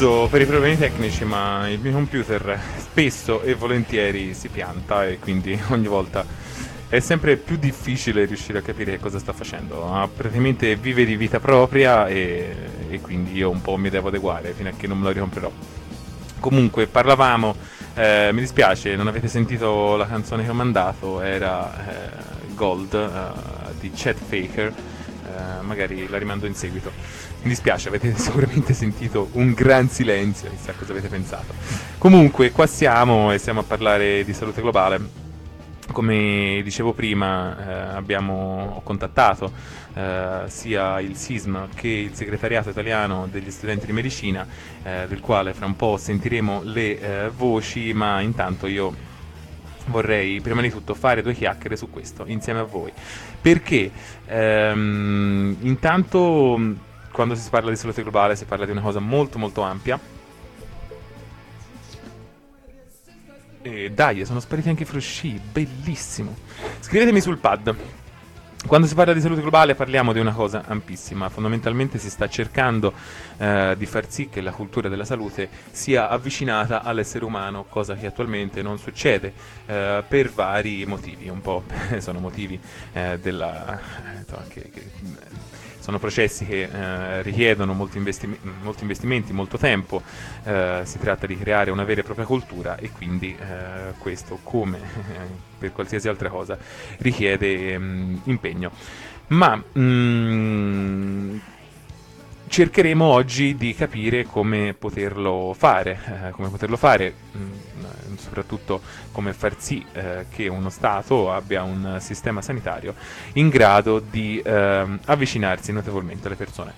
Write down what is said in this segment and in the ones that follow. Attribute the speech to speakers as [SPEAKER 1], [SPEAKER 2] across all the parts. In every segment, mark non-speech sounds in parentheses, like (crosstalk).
[SPEAKER 1] scuso per i problemi tecnici, ma il mio computer spesso e volentieri si pianta e quindi (laughs) ogni volta è sempre più difficile riuscire a capire cosa sta facendo. Ah, praticamente vive di vita propria e, e, quindi io un po' mi devo adeguare fino a che non me lo ricomprerò. Comunque, parlavamo, eh, mi dispiace, non avete sentito la canzone che ho mandato, era eh, Gold eh, di Chet Faker, eh, magari la rimando in seguito. Mi dispiace, avete (laughs) sicuramente sentito un gran silenzio, chissà cosa avete pensato. Comunque, qua siamo e stiamo a parlare di salute globale come dicevo prima, eh, abbiamo contattato eh, sia il SISM che il segretariato italiano degli studenti di medicina, eh, del quale fra un po' sentiremo le eh, voci, ma intanto io vorrei prima di tutto fare due chiacchiere su questo insieme a voi. Perché ehm, intanto quando si parla di salute globale si parla di una cosa molto molto ampia E dai, sono spariti anche i frusci, bellissimo. Scrivetemi sul pad. Quando si parla di salute globale parliamo di una cosa ampissima, fondamentalmente si sta cercando eh, di far sì che la cultura della salute sia avvicinata all'essere umano, cosa che attualmente non succede eh, per vari motivi, un po' (laughs) sono motivi eh, della, eh, che, che sono processi che eh, richiedono molti, investi- molti, investimenti, molto tempo, eh, si tratta di creare una vera e propria cultura e quindi eh, questo, come per qualsiasi altra cosa, richiede mh, mm, impegno. Ma mh, mm, cercheremo oggi di capire come poterlo fare, eh, come poterlo fare mh, mm, soprattutto come far sì eh, che uno Stato abbia un sistema sanitario in grado di eh, avvicinarsi notevolmente alle persone.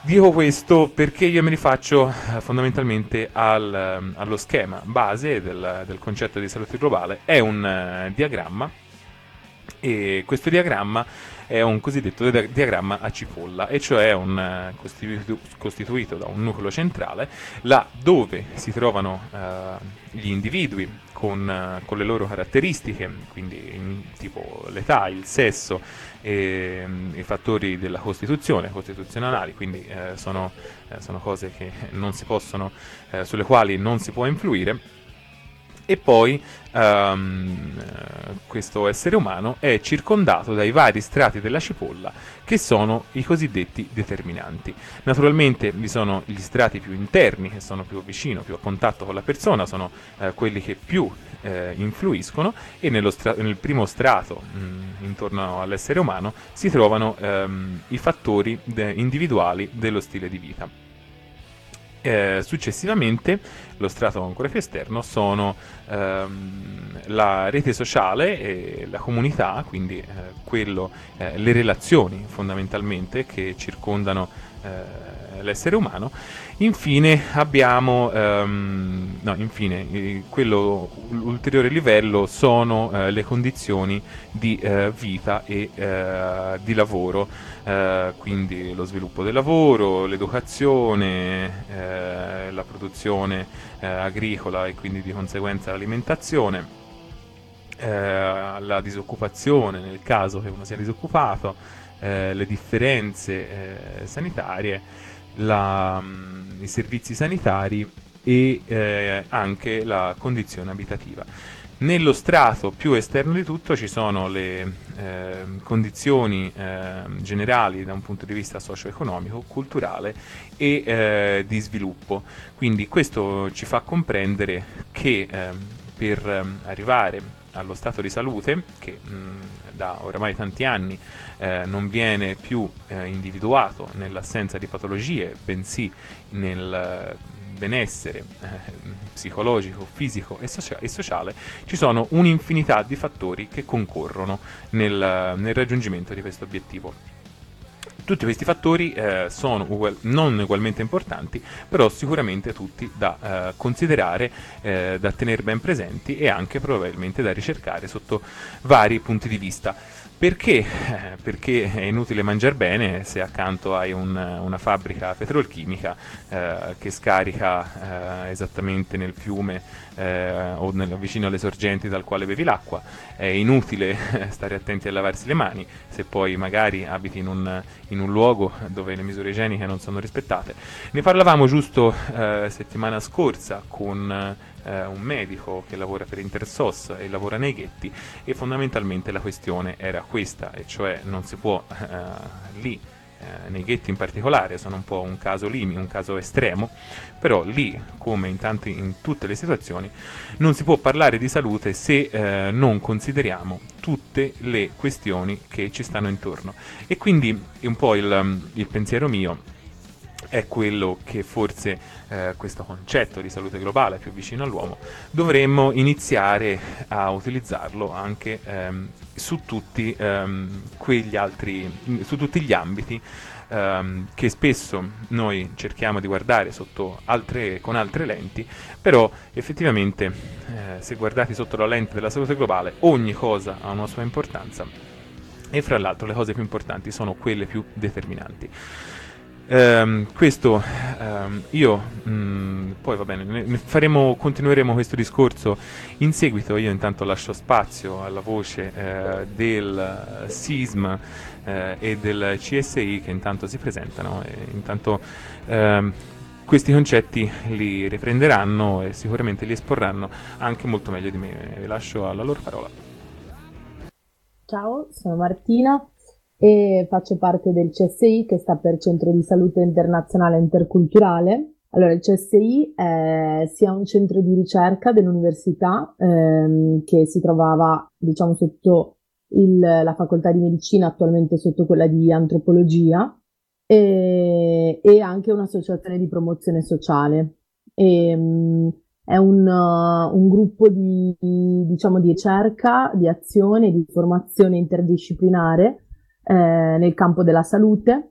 [SPEAKER 1] Dico questo perché io me li faccio eh, fondamentalmente al, ehm, allo schema base del, del, concetto di salute globale, è un uh, diagramma e questo diagramma è un cosiddetto diagramma a cipolla, e cioè un, eh, costituito, costituito, da un nucleo centrale, là dove si trovano uh, gli individui con, uh, con, le loro caratteristiche, quindi in, tipo l'età, il sesso e um, i fattori della Costituzione, costituzionali, quindi uh, sono, sono, cose possono, sulle quali non si può influire e poi um, questo essere umano è circondato dai vari strati della cipolla che sono i cosiddetti determinanti. Naturalmente vi sono gli strati più interni che sono più vicino, più a contatto con la persona, sono eh, quelli che più eh, influiscono e stra- nel primo strato mh, mm, intorno all'essere umano si trovano ehm, i fattori de- individuali dello stile di vita. Eh, successivamente, lo strato ancora più esterno sono ehm, la rete sociale e la comunità, quindi eh, quello, eh, le relazioni fondamentalmente che circondano eh, l'essere umano. Infine abbiamo, ehm, no, infine, quello, l'ulteriore livello sono eh, le condizioni di eh, vita e di lavoro. Eh, quindi lo sviluppo del lavoro, l'educazione, eh, la produzione eh, agricola e quindi di conseguenza l'alimentazione, eh, la disoccupazione nel caso che uno sia disoccupato, eh, le differenze sanitarie, la, mm, i servizi sanitari e anche la condizione abitativa. Nello strato più esterno di tutto ci sono le eh, condizioni eh, generali da un punto di vista socio-economico, culturale e eh, di sviluppo. Quindi questo ci fa comprendere che ehm, per ehm, arrivare allo stato di salute, che mh, da oramai tanti anni eh, non viene più eh, individuato nell'assenza di patologie, bensì nel benessere eh, psicologico, fisico e, socia- e, sociale, ci sono un'infinità di fattori che concorrono nel, nel raggiungimento di questo obiettivo. Tutti questi fattori eh, sono ugual- non ugualmente importanti, però sicuramente tutti da eh, considerare, eh, da tenere ben presenti e anche probabilmente da ricercare sotto vari punti di vista. Perché? Eh, perché è inutile mangiare bene se accanto hai un, una fabbrica petrolchimica eh, che scarica eh, esattamente nel fiume eh, o nel, vicino alle sorgenti dal quale bevi l'acqua. È inutile stare attenti a lavarsi le mani se poi magari abiti in un, in un luogo dove le misure igieniche non sono rispettate. Ne parlavamo giusto eh, settimana scorsa con eh, un medico che lavora per Intersos e lavora nei ghetti e fondamentalmente la questione era questa, e cioè non si può eh, lì eh, nei ghetti in particolare sono un po' un caso limite, un caso estremo, però lì, come in, tanti, in tutte le situazioni, non si può parlare di salute se eh, non consideriamo tutte le questioni che ci stanno intorno. E quindi un po' il, il pensiero mio è quello che forse eh, questo concetto di salute globale più vicino all'uomo dovremmo iniziare a utilizzarlo anche ehm, su tutti ehm, altri su tutti gli ambiti ehm, che spesso noi cerchiamo di guardare altre, con altre lenti però effettivamente eh, se guardati sotto la lente della salute globale ogni cosa ha una sua importanza e fra l'altro le cose più importanti sono quelle più determinanti Um, questo um, io mm, poi va bene, ne faremo, continueremo questo discorso in seguito. Io intanto lascio spazio alla voce uh, del SISM uh, e del CSI che intanto si presentano e intanto um, questi concetti li riprenderanno e sicuramente li esporranno anche molto meglio di me. Vi lascio alla loro parola.
[SPEAKER 2] Ciao, sono Martina e faccio parte del CSI che sta per Centro di Salute Internazionale Interculturale. Allora, il CSI è sia un centro di ricerca dell'università ehm, che si trovava, diciamo, sotto il, la facoltà di medicina, attualmente sotto quella di antropologia, e, e anche un'associazione di promozione sociale. E, um, è un, uh, un gruppo di, diciamo, di ricerca, di azione, di formazione interdisciplinare eh, nel campo della salute.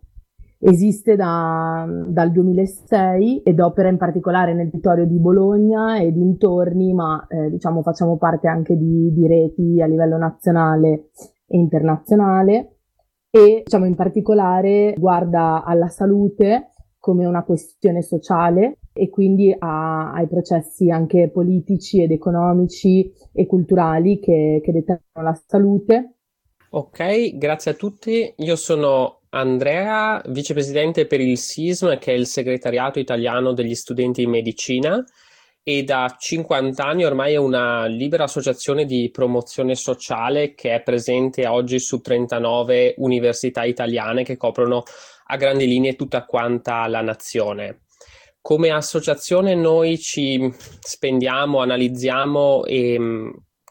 [SPEAKER 2] Esiste da, dal 2006 ed opera in particolare nel territorio di Bologna e dintorni, ma eh, diciamo facciamo parte anche di, di reti a livello nazionale e internazionale e diciamo in particolare guarda alla salute come una questione sociale e quindi a, ai processi anche politici ed economici e culturali che, che determinano la salute
[SPEAKER 3] Ok, grazie a tutti. Io sono Andrea, vicepresidente per il SISM, che è il segretariato italiano degli studenti in medicina, e da 50 anni ormai è una libera associazione di promozione sociale che è presente oggi su 39 università italiane che coprono a grandi linee tutta quanta la nazione. Come associazione noi ci spendiamo, analizziamo e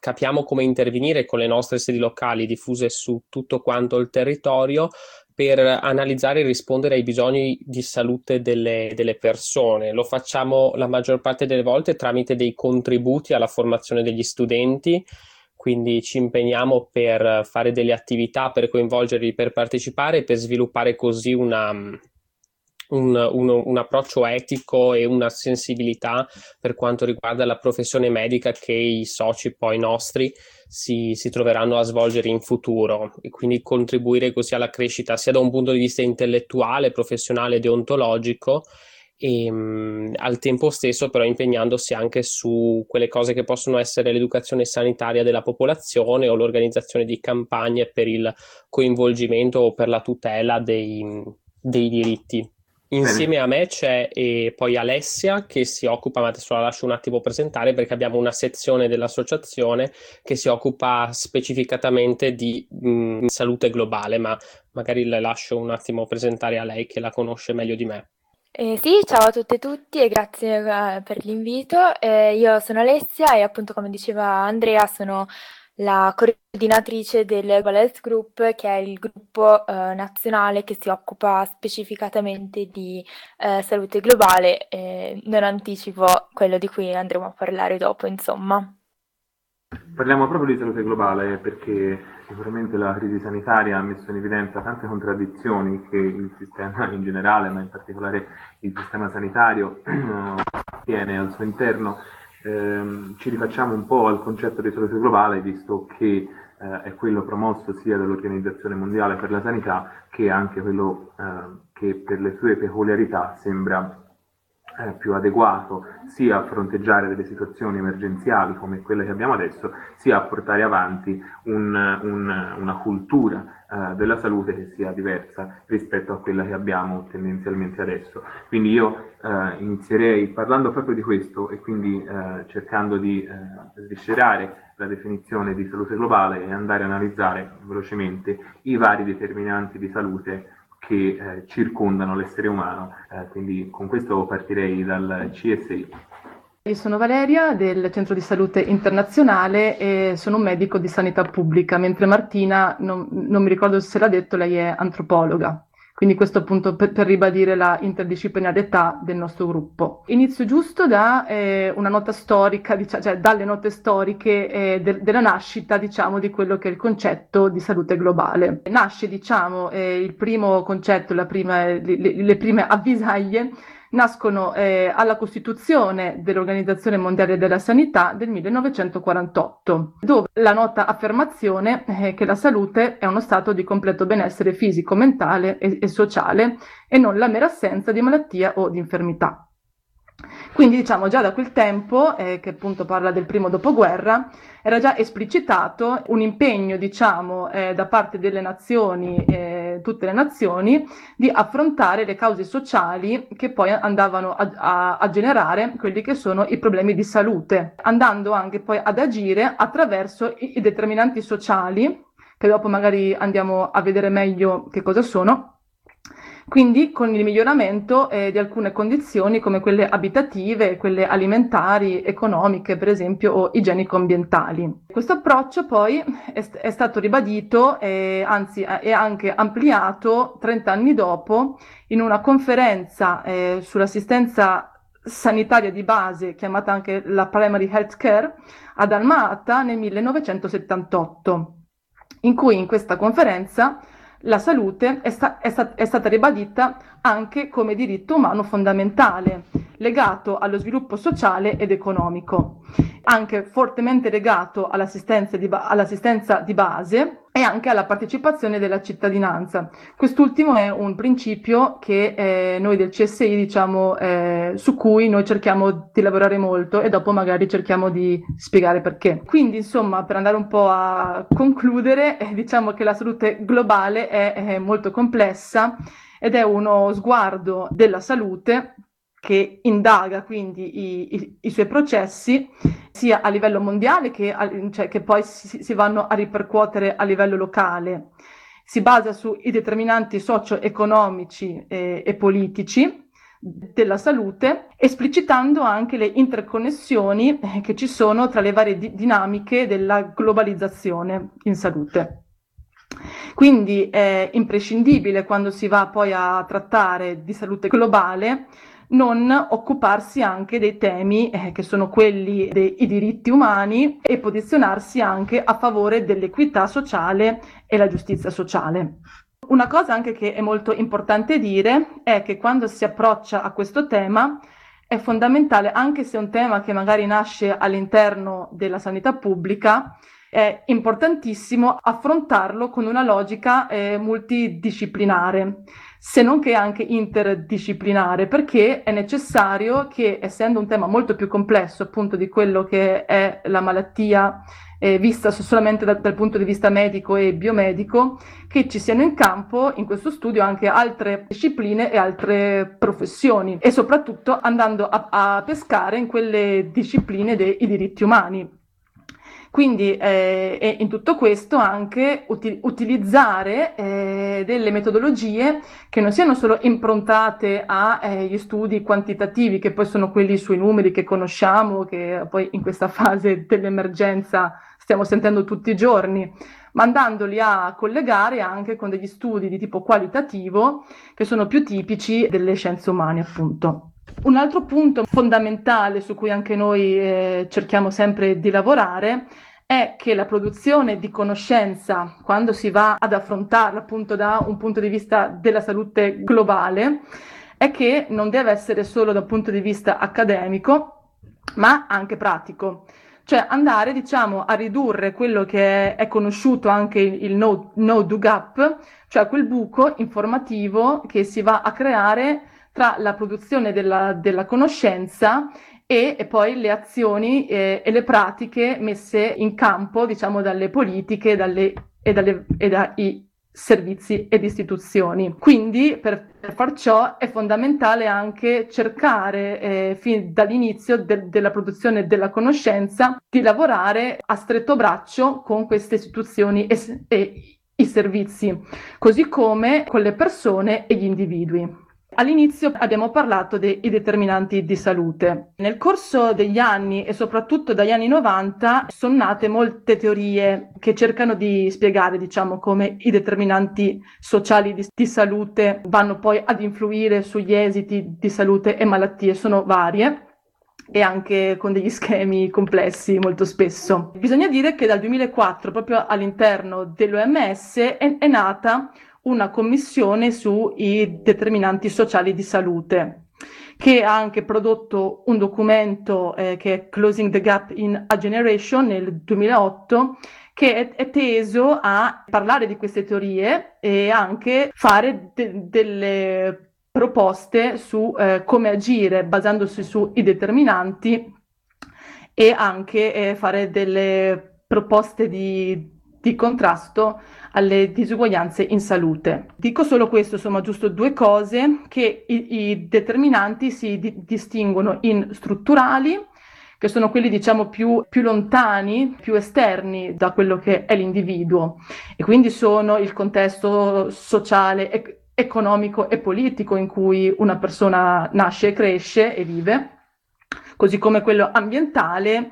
[SPEAKER 3] capiamo come intervenire con le nostre sedi locali diffuse su tutto quanto il territorio per analizzare e rispondere ai bisogni di salute delle, delle, persone. Lo facciamo la maggior parte delle volte tramite dei contributi alla formazione degli studenti, quindi ci impegniamo per fare delle attività, per coinvolgerli, per partecipare e per sviluppare così una, un, un, un, approccio etico e una sensibilità per quanto riguarda la professione medica che i soci poi nostri si, si troveranno a svolgere in futuro. E quindi contribuire così alla crescita sia da un punto di vista intellettuale, professionale, deontologico e mh, al tempo stesso però impegnandosi anche su quelle cose che possono essere l'educazione sanitaria della popolazione o l'organizzazione di campagne per il coinvolgimento o per la tutela dei, dei diritti Insieme a me c'è e poi Alessia che si occupa, ma adesso la lascio un attimo presentare perché abbiamo una sezione dell'associazione che si occupa specificatamente di mh, mm, salute globale, ma magari la lascio un attimo presentare a lei che la conosce meglio di me.
[SPEAKER 4] Eh, sì, ciao a tutte e tutti e grazie eh, per l'invito. Eh, io sono Alessia e appunto come diceva Andrea sono la coordinatrice del Global Health Group, che è il gruppo eh, nazionale che si occupa specificatamente di eh, salute globale. Eh, non anticipo quello di cui andremo a parlare dopo, insomma.
[SPEAKER 1] Parliamo proprio di salute globale perché sicuramente la crisi sanitaria ha messo in evidenza tante contraddizioni che il sistema in generale, ma in particolare il sistema sanitario, (clears throat) tiene al suo interno ehm, ci rifacciamo un po' al concetto di salute globale, visto che eh, è quello promosso sia dall'Organizzazione Mondiale per la Sanità che anche quello eh, che per le sue peculiarità sembra più adeguato sia a fronteggiare delle situazioni emergenziali come quelle che abbiamo adesso, sia a portare avanti un, un, una cultura eh, della salute che sia diversa rispetto a quella che abbiamo tendenzialmente adesso. Quindi io eh, inizierei parlando proprio di questo e quindi eh, cercando di eh, sviscerare la definizione di salute globale e andare a analizzare velocemente i vari determinanti di salute che eh, circondano l'essere umano. Eh, quindi con questo partirei dal CSI.
[SPEAKER 5] Io sono Valeria del Centro di Salute Internazionale e sono un medico di sanità pubblica, mentre Martina, non, non mi ricordo se l'ha detto, lei è antropologa. Quindi questo appunto per, per ribadire la interdisciplinarietà del nostro gruppo. Inizio giusto da eh, una nota storica, diciamo, cioè dalle note storiche eh, de, della nascita, diciamo, di quello che è il concetto di salute globale. Nasce, diciamo, eh, il primo concetto, prima, le, le prime avvisaglie nascono eh, alla costituzione dell'Organizzazione Mondiale della Sanità del 1948, dove la nota affermazione è che la salute è uno stato di completo benessere fisico, mentale e, e sociale e non la mera assenza di malattia o di infermità. Quindi diciamo già da quel tempo, eh, che appunto parla del primo dopoguerra, era già esplicitato un impegno, diciamo, eh, da parte delle nazioni, eh, tutte le nazioni, di affrontare le cause sociali che poi andavano a, a, a, generare quelli che sono i problemi di salute, andando anche poi ad agire attraverso i, i determinanti sociali, che dopo magari andiamo a vedere meglio che cosa sono, quindi con il miglioramento eh, di alcune condizioni come quelle abitative, quelle alimentari, economiche per esempio o igienico-ambientali. Questo approccio poi è, è stato ribadito e anzi è anche ampliato 30 anni dopo in una conferenza eh, sull'assistenza sanitaria di base, chiamata anche la Primary Health Care, ad Alma-Ata nel 1978, in cui in questa conferenza la salute è, sta- è, sta- è, stata ribadita anche come diritto umano fondamentale, legato allo sviluppo sociale ed economico, anche fortemente legato all'assistenza di, ba- all'assistenza di base e anche alla partecipazione della cittadinanza. Quest'ultimo è un principio che eh, noi del CSI diciamo eh, su cui noi cerchiamo di lavorare molto e dopo magari cerchiamo di spiegare perché. Quindi insomma per andare un po' a concludere eh, diciamo che la salute globale è, è molto complessa ed è uno sguardo della salute che indaga quindi i, i, i, suoi processi sia a livello mondiale che, a, cioè, che poi si, si, vanno a ripercuotere a livello locale. Si basa sui determinanti socio-economici e, e politici della salute, esplicitando anche le interconnessioni eh, che ci sono tra le varie di- dinamiche della globalizzazione in salute. Quindi è imprescindibile quando si va poi a trattare di salute globale non occuparsi anche dei temi eh, che sono quelli dei diritti umani e posizionarsi anche a favore dell'equità sociale e la giustizia sociale. Una cosa anche che è molto importante dire è che quando si approccia a questo tema è fondamentale, anche se è un tema che magari nasce all'interno della sanità pubblica, è importantissimo affrontarlo con una logica eh, multidisciplinare se non che anche interdisciplinare, perché è necessario che, essendo un tema molto più complesso appunto di quello che è la malattia eh, vista solamente da, dal punto di vista medico e biomedico, che ci siano in campo in questo studio anche altre discipline e altre professioni e soprattutto andando a, a pescare in quelle discipline dei diritti umani quindi eh, in tutto questo anche uti- utilizzare eh, delle metodologie che non siano solo improntate agli eh, studi quantitativi, che poi sono quelli sui numeri che conosciamo, che poi in questa fase dell'emergenza stiamo sentendo tutti i giorni, ma andandoli a collegare anche con degli studi di tipo qualitativo che sono più tipici delle scienze umane, appunto. Un altro punto fondamentale su cui anche noi eh, cerchiamo sempre di lavorare è che la produzione di conoscenza, quando si va ad affrontarla appunto da un punto di vista della salute globale, è che non deve essere solo dal punto di vista accademico, ma anche pratico. cioè andare diciamo a ridurre quello che è conosciuto anche il no, no do gap, cioè quel buco informativo che si va a creare tra la produzione della, della conoscenza e, e, poi le azioni eh, e le pratiche messe in campo, diciamo, dalle politiche dalle, e, dalle, e dai servizi ed istituzioni. Quindi per, per far ciò è fondamentale anche cercare eh, fin dall'inizio de- della produzione della conoscenza di lavorare a stretto braccio con queste istituzioni e, e i servizi, così come con le persone e gli individui. All'inizio abbiamo parlato dei determinanti di salute. Nel corso degli anni e soprattutto dagli anni 90 sono nate molte teorie che cercano di spiegare, diciamo, come i determinanti sociali di, di salute vanno poi ad influire sugli esiti di salute e malattie. Sono varie e anche con degli schemi complessi molto spesso. Bisogna dire che dal 2004, proprio all'interno dell'OMS, è, è nata una commissione sui determinanti sociali di salute che ha anche prodotto un documento eh, che è Closing the Gap in a Generation nel 2008 che è, è, teso a parlare di queste teorie e anche fare de- delle proposte su eh, come agire basandosi sui determinanti e anche eh, fare delle proposte di, di contrasto alle disuguaglianze in salute. Dico solo questo, insomma, giusto due cose, che i, i determinanti si di- distinguono in strutturali, che sono quelli diciamo più, più, lontani, più esterni da quello che è l'individuo e quindi sono il contesto sociale, ec- economico e politico in cui una persona nasce, cresce e vive, così come quello ambientale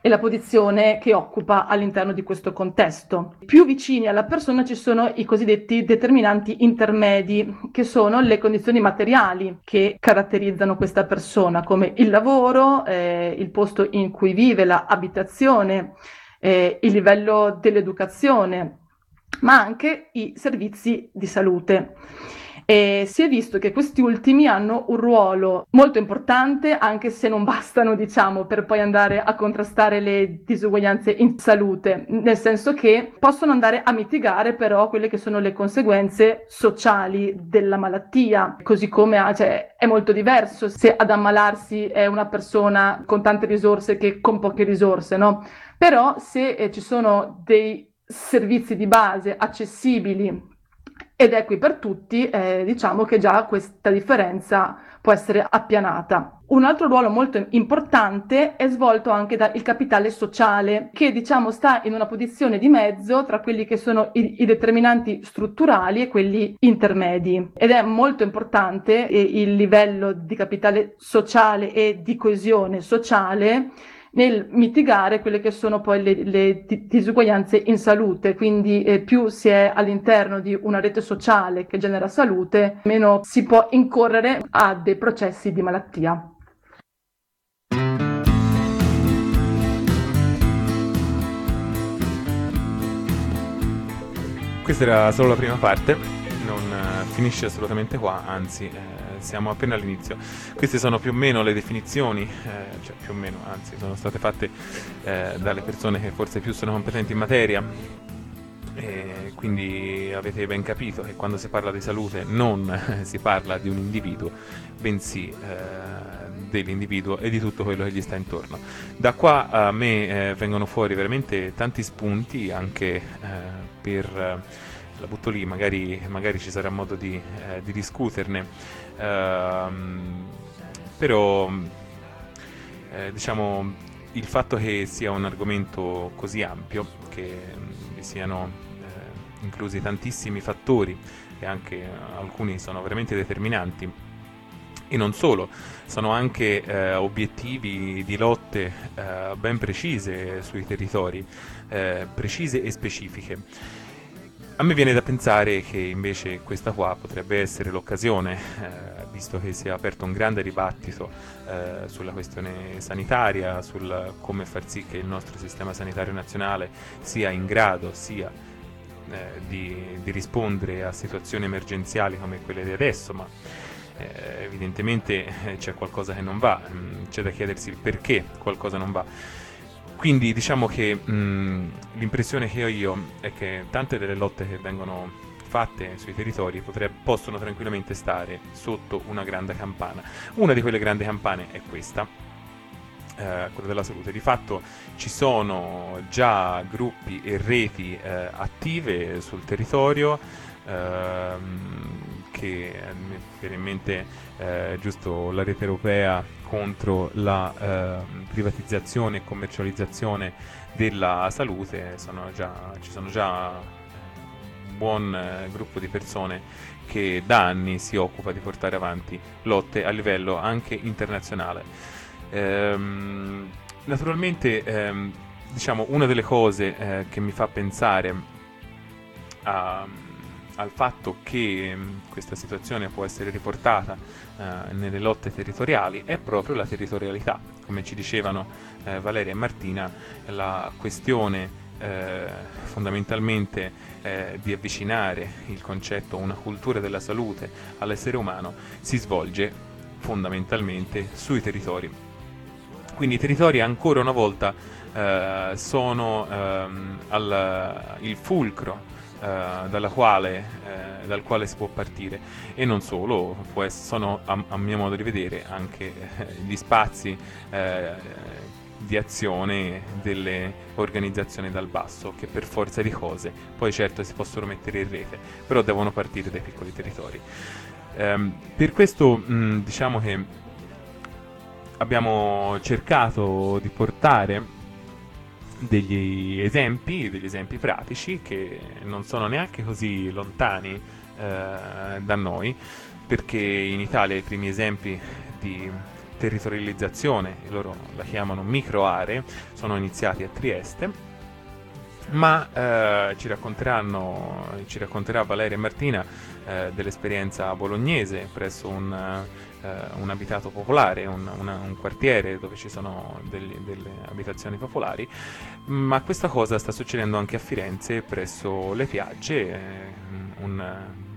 [SPEAKER 5] e la posizione che occupa all'interno di questo contesto. Più vicini alla persona ci sono i cosiddetti determinanti intermedi, che sono le condizioni materiali che caratterizzano questa persona, come il lavoro, eh, il posto in cui vive, l'abitazione, eh, il livello dell'educazione, ma anche i servizi di salute e si è visto che questi ultimi hanno un ruolo molto importante, anche se non bastano, diciamo, per poi andare a contrastare le disuguaglianze in salute, nel senso che possono andare a mitigare però quelle che sono le conseguenze sociali della malattia, così come ah, cioè, è molto diverso se ad ammalarsi è una persona con tante risorse che con poche risorse, no? Però se eh, ci sono dei servizi di base accessibili ed è qui per tutti, eh, diciamo che già questa differenza può essere appianata. Un altro ruolo molto importante è svolto anche dal capitale sociale, che diciamo sta in una posizione di mezzo tra quelli che sono i, i determinanti strutturali e quelli intermedi. Ed è molto importante eh, il livello di capitale sociale e di coesione sociale nel mitigare quelle che sono poi le, le disuguaglianze in salute, quindi eh, più si è all'interno di una rete sociale che genera salute, meno si può incorrere a dei processi di malattia.
[SPEAKER 1] Questa era solo la prima parte, non uh, finisce assolutamente qua, anzi eh, siamo appena all'inizio. Queste sono più o meno le definizioni, eh, cioè più o meno, anzi, sono state fatte eh, dalle persone che forse più sono competenti in materia. E quindi avete ben capito che quando si parla di salute non (laughs) si parla di un individuo, bensì eh, dell'individuo e di tutto quello che gli sta intorno. Da qua a me eh, vengono fuori veramente tanti spunti anche eh, per la butto lì, magari, magari ci sarà modo di, eh, di discuterne. Ehm, però eh, diciamo il fatto che sia un argomento così ampio, che vi siano eh, inclusi tantissimi fattori e anche alcuni sono veramente determinanti e non solo, sono anche eh, obiettivi di lotte eh, ben precise sui territori, eh, precise e specifiche. A me viene da pensare che invece questa qua potrebbe essere l'occasione, eh, visto che si è aperto un grande dibattito eh, sulla questione sanitaria, sul come far sì che il nostro sistema sanitario nazionale sia in grado sia eh, di, di, rispondere a situazioni emergenziali come quelle di adesso, ma eh, evidentemente eh, c'è qualcosa che non va, mm, c'è da chiedersi il perché qualcosa non va. Quindi diciamo che mh, l'impressione che ho io è che tante delle lotte che vengono fatte sui territori potreb- possono tranquillamente stare sotto una grande campana. Una di quelle grandi campane è questa, eh, quella della salute. Di fatto ci sono già gruppi e reti eh, attive sul territorio ehm, che eh, mi viene in mente eh, giusto la rete europea contro la eh, privatizzazione e commercializzazione della salute, sono già, ci sono già buon eh, gruppo di persone che da anni si occupa di portare avanti lotte a livello anche internazionale. Ehm, naturalmente, ehm, diciamo, una delle cose eh, che mi fa pensare a, al fatto che mh, questa situazione può essere riportata eh, nelle lotte territoriali è proprio la territorialità. Come ci dicevano eh, Valeria e Martina, la questione eh, fondamentalmente eh, di avvicinare il concetto, una cultura della salute all'essere umano, si svolge fondamentalmente sui territori. Quindi i territori ancora una volta eh, sono ehm, al, il fulcro eh, quale, eh, dal quale si può partire e non solo, essere, sono a, a, mio modo di vedere anche eh, gli spazi eh, di azione delle organizzazioni dal basso che per forza di cose poi certo si possono mettere in rete, però devono partire dai piccoli territori. Um, per questo mh, diciamo che abbiamo cercato di portare degli esempi, degli esempi pratici che non sono neanche così lontani eh, da noi, perché in Italia i primi esempi di territorializzazione, loro la chiamano micro aree, sono iniziati a Trieste, ma eh, ci, racconteranno, ci racconterà Valeria e Martina eh, dell'esperienza bolognese presso un eh, un abitato popolare, un, una, un, quartiere dove ci sono degli, delle abitazioni popolari, ma questa cosa sta succedendo anche a Firenze presso le piagge, eh, un,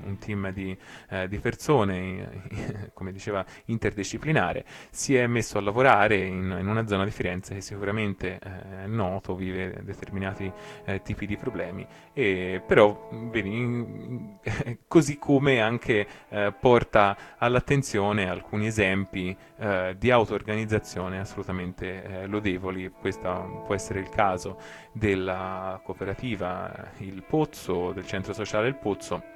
[SPEAKER 1] un team di, eh, di persone, (laughs) come diceva, interdisciplinare, si è messo a lavorare in, in una zona di Firenze che sicuramente è noto, vive determinati eh, tipi di problemi, e, però vedi, (laughs) così come anche eh, porta all'attenzione alcuni esempi eh, di auto-organizzazione assolutamente eh, lodevoli, questo può essere il caso della cooperativa Il Pozzo, del centro sociale Il Pozzo,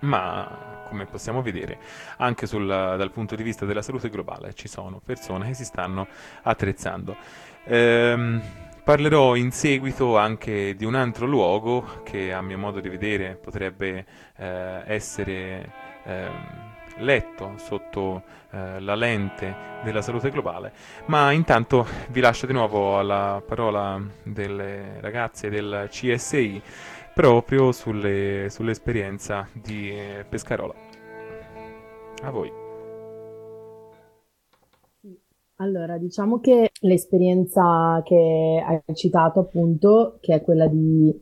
[SPEAKER 1] ma come possiamo vedere anche sul, dal punto di vista della salute globale ci sono persone che si stanno attrezzando. Ehm, parlerò in seguito anche di un altro luogo che a mio modo di vedere potrebbe eh, essere eh, letto sotto eh, la lente della salute globale, ma intanto vi lascio di nuovo alla parola delle ragazze del CSI proprio sulle, sull'esperienza di eh, Pescarola. A voi.
[SPEAKER 2] Allora, diciamo che l'esperienza che hai citato appunto, che è quella di,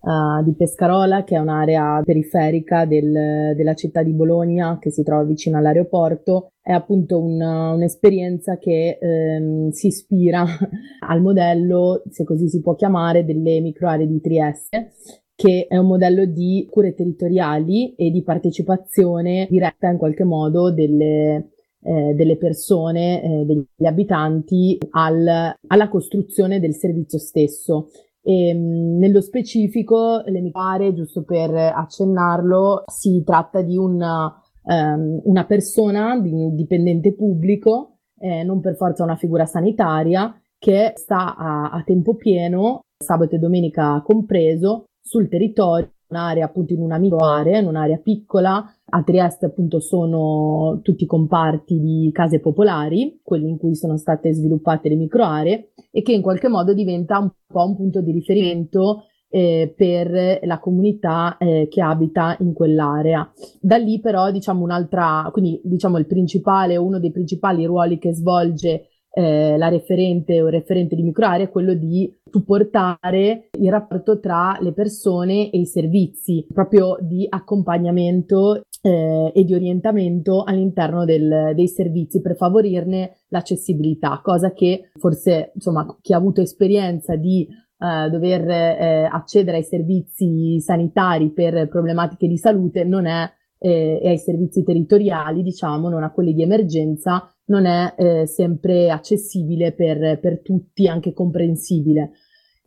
[SPEAKER 2] uh, di Pescarola, che è un'area periferica del, della città di Bologna che si trova vicino all'aeroporto, è appunto un, un'esperienza che ehm, si ispira (laughs) al modello, se così si può chiamare, delle microaree di Trieste, che è un modello di cure territoriali e di partecipazione diretta in qualche modo delle, eh, delle persone, eh, degli abitanti al, alla costruzione del servizio stesso. E, mh, nello specifico, le mi pare, giusto per accennarlo, si tratta di una, um, una persona, di un dipendente pubblico, eh, non per forza una figura sanitaria, che sta a, a tempo pieno, sabato e domenica compreso, sul territorio, un'area appunto in una microarea, in un'area piccola. A Trieste appunto sono tutti comparti di case popolari, quelli in cui sono state sviluppate le microaree e che in qualche modo diventa un po' un punto di riferimento eh, per la comunità eh, che abita in quell'area. Da lì però diciamo un'altra, quindi diciamo il principale, uno dei principali ruoli che svolge eh, la referente o referente di microarea è quello di supportare il rapporto tra le persone e i servizi, proprio di accompagnamento eh, e di orientamento all'interno del, dei servizi per favorirne l'accessibilità, cosa che forse insomma chi ha avuto esperienza di eh, dover eh, accedere ai servizi sanitari per problematiche di salute non è eh, e ai servizi territoriali, diciamo, non a quelli di emergenza, non è eh, sempre accessibile per, per tutti, anche comprensibile.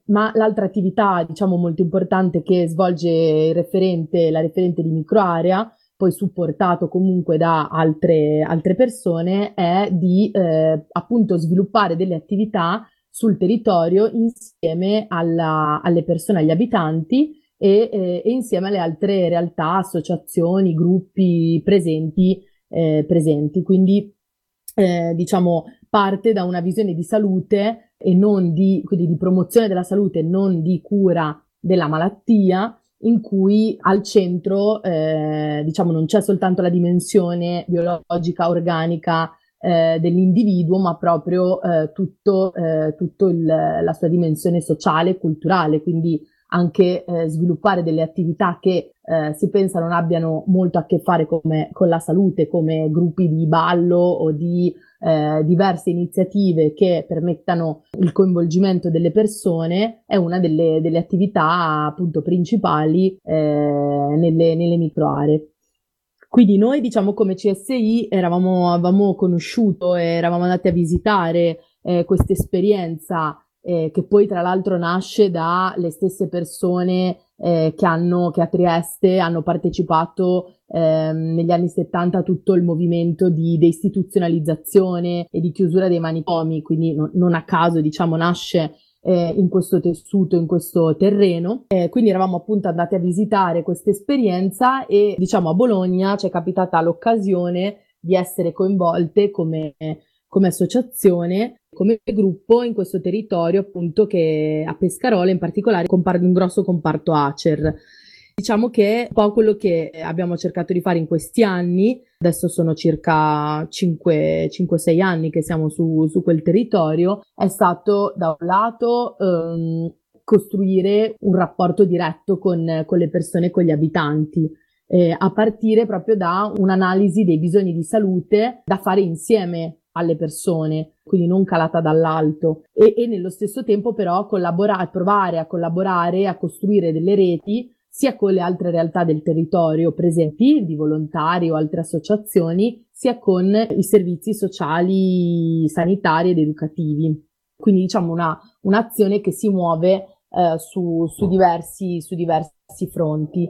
[SPEAKER 2] Ma l'altra attività, diciamo, molto importante che svolge il referente, la referente di microarea, poi supportato comunque da altre, altre persone, è di eh, appunto sviluppare delle attività sul territorio insieme alla, alle persone, agli abitanti e, eh, e, insieme alle altre realtà, associazioni, gruppi presenti. Eh, presenti. Quindi eh, diciamo, parte da una visione di salute e non di, quindi di promozione della salute, non di cura della malattia, in cui al centro, eh, diciamo, non c'è soltanto la dimensione biologica, organica eh, dell'individuo, ma proprio eh, tutto, eh, tutto il, la sua dimensione sociale e culturale, quindi anche eh, sviluppare delle attività che eh, si pensa non abbiano molto a che fare come, con la salute, come gruppi di ballo o di eh, diverse iniziative che permettano il coinvolgimento delle persone, è una delle, delle attività appunto principali eh, nelle, nelle microaree. Quindi noi, diciamo, come CSI eravamo, avevamo conosciuto e eravamo andati a visitare eh, questa esperienza eh, che poi tra l'altro nasce dalle stesse persone eh, che, hanno, che a Trieste hanno partecipato ehm, negli anni 70 a tutto il movimento di deistituzionalizzazione e di chiusura dei manicomi, quindi no, non a caso diciamo nasce eh, in questo tessuto, in questo terreno. Eh, quindi eravamo appunto andati a visitare questa esperienza e diciamo a Bologna ci è capitata l'occasione di essere coinvolte come come associazione, come gruppo in questo territorio appunto che a Pescarola in particolare compar- un grosso comparto Acer. Diciamo che un po' quello che abbiamo cercato di fare in questi anni, adesso sono circa 5-6 anni che siamo su, su, quel territorio, è stato da un lato um, costruire un rapporto diretto con, con le persone, con gli abitanti, eh, a partire proprio da un'analisi dei bisogni di salute da fare insieme alle persone, quindi non calata dall'alto e, e nello stesso tempo però collaborare, provare a collaborare, a costruire delle reti sia con le altre realtà del territorio presenti, di volontari o altre associazioni, sia con i servizi sociali, sanitari ed educativi. Quindi diciamo una, un'azione che si muove eh, su, su, diversi, su diversi fronti.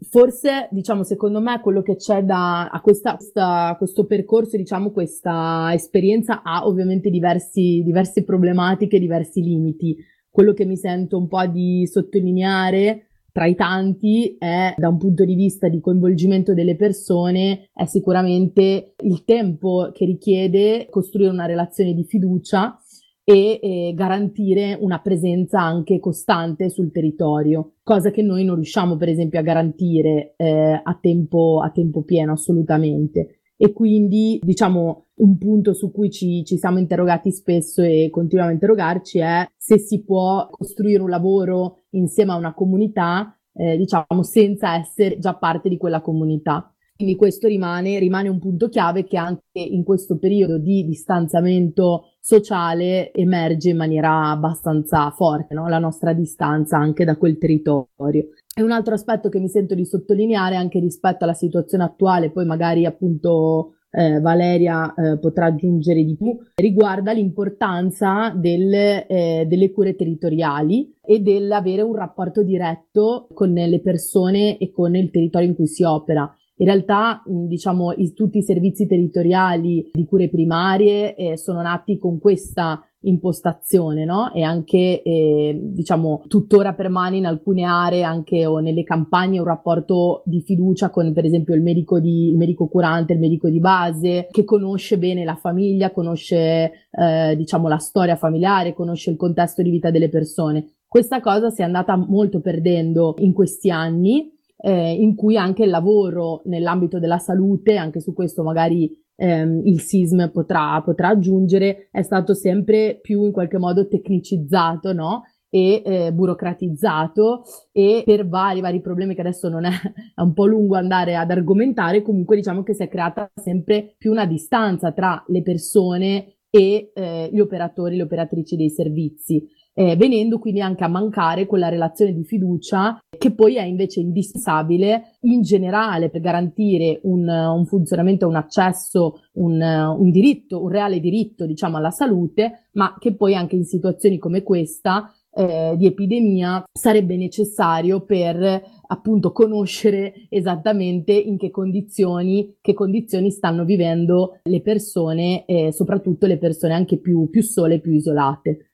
[SPEAKER 2] Forse, diciamo, secondo me quello che c'è da a questa, questa, questo percorso, diciamo, questa esperienza ha ovviamente diversi, diverse problematiche, diversi limiti. Quello che mi sento un po' di sottolineare tra i tanti è da un punto di vista di coinvolgimento delle persone è sicuramente il tempo che richiede costruire una relazione di fiducia e eh, garantire una presenza anche costante sul territorio, cosa che noi non riusciamo per esempio a garantire eh, a, tempo, a tempo pieno assolutamente. E quindi diciamo un punto su cui ci, ci siamo interrogati spesso e continuiamo a interrogarci è se si può costruire un lavoro insieme a una comunità, eh, diciamo, senza essere già parte di quella comunità. Quindi questo rimane, rimane, un punto chiave che anche in questo periodo di distanziamento sociale emerge in maniera abbastanza forte, no? la nostra distanza anche da quel territorio. E un altro aspetto che mi sento di sottolineare anche rispetto alla situazione attuale, poi magari appunto eh, Valeria eh, potrà aggiungere di più, riguarda l'importanza del, eh, delle cure territoriali e dell'avere un rapporto diretto con le persone e con il territorio in cui si opera. In realtà, diciamo, i, tutti i servizi territoriali di cure primarie eh, sono nati con questa impostazione, no? E anche, eh, diciamo, tuttora permane in alcune aree, anche o nelle campagne, un rapporto di fiducia con, per esempio, il medico, di, il medico curante, il medico di base, che conosce bene la famiglia, conosce, eh, diciamo, la storia familiare, conosce il contesto di vita delle persone. Questa cosa si è andata molto perdendo in questi anni eh, in cui anche il lavoro nell'ambito della salute, anche su questo magari ehm, il SISM potrà, potrà aggiungere, è stato sempre più in qualche modo tecnicizzato, no? e eh, burocratizzato e per vari, vari problemi che adesso non è, è un po' lungo andare ad argomentare, comunque diciamo che si è creata sempre più una distanza tra le persone e eh, gli operatori, le operatrici dei servizi, eh, venendo quindi anche a mancare quella relazione di fiducia che poi è invece indispensabile in generale per garantire un, un funzionamento, un accesso, un, un diritto, un reale diritto diciamo alla salute, ma che poi anche in situazioni come questa eh, di epidemia sarebbe necessario per appunto conoscere esattamente in che condizioni, che condizioni stanno vivendo le persone, eh, soprattutto le persone anche più, più sole, più isolate.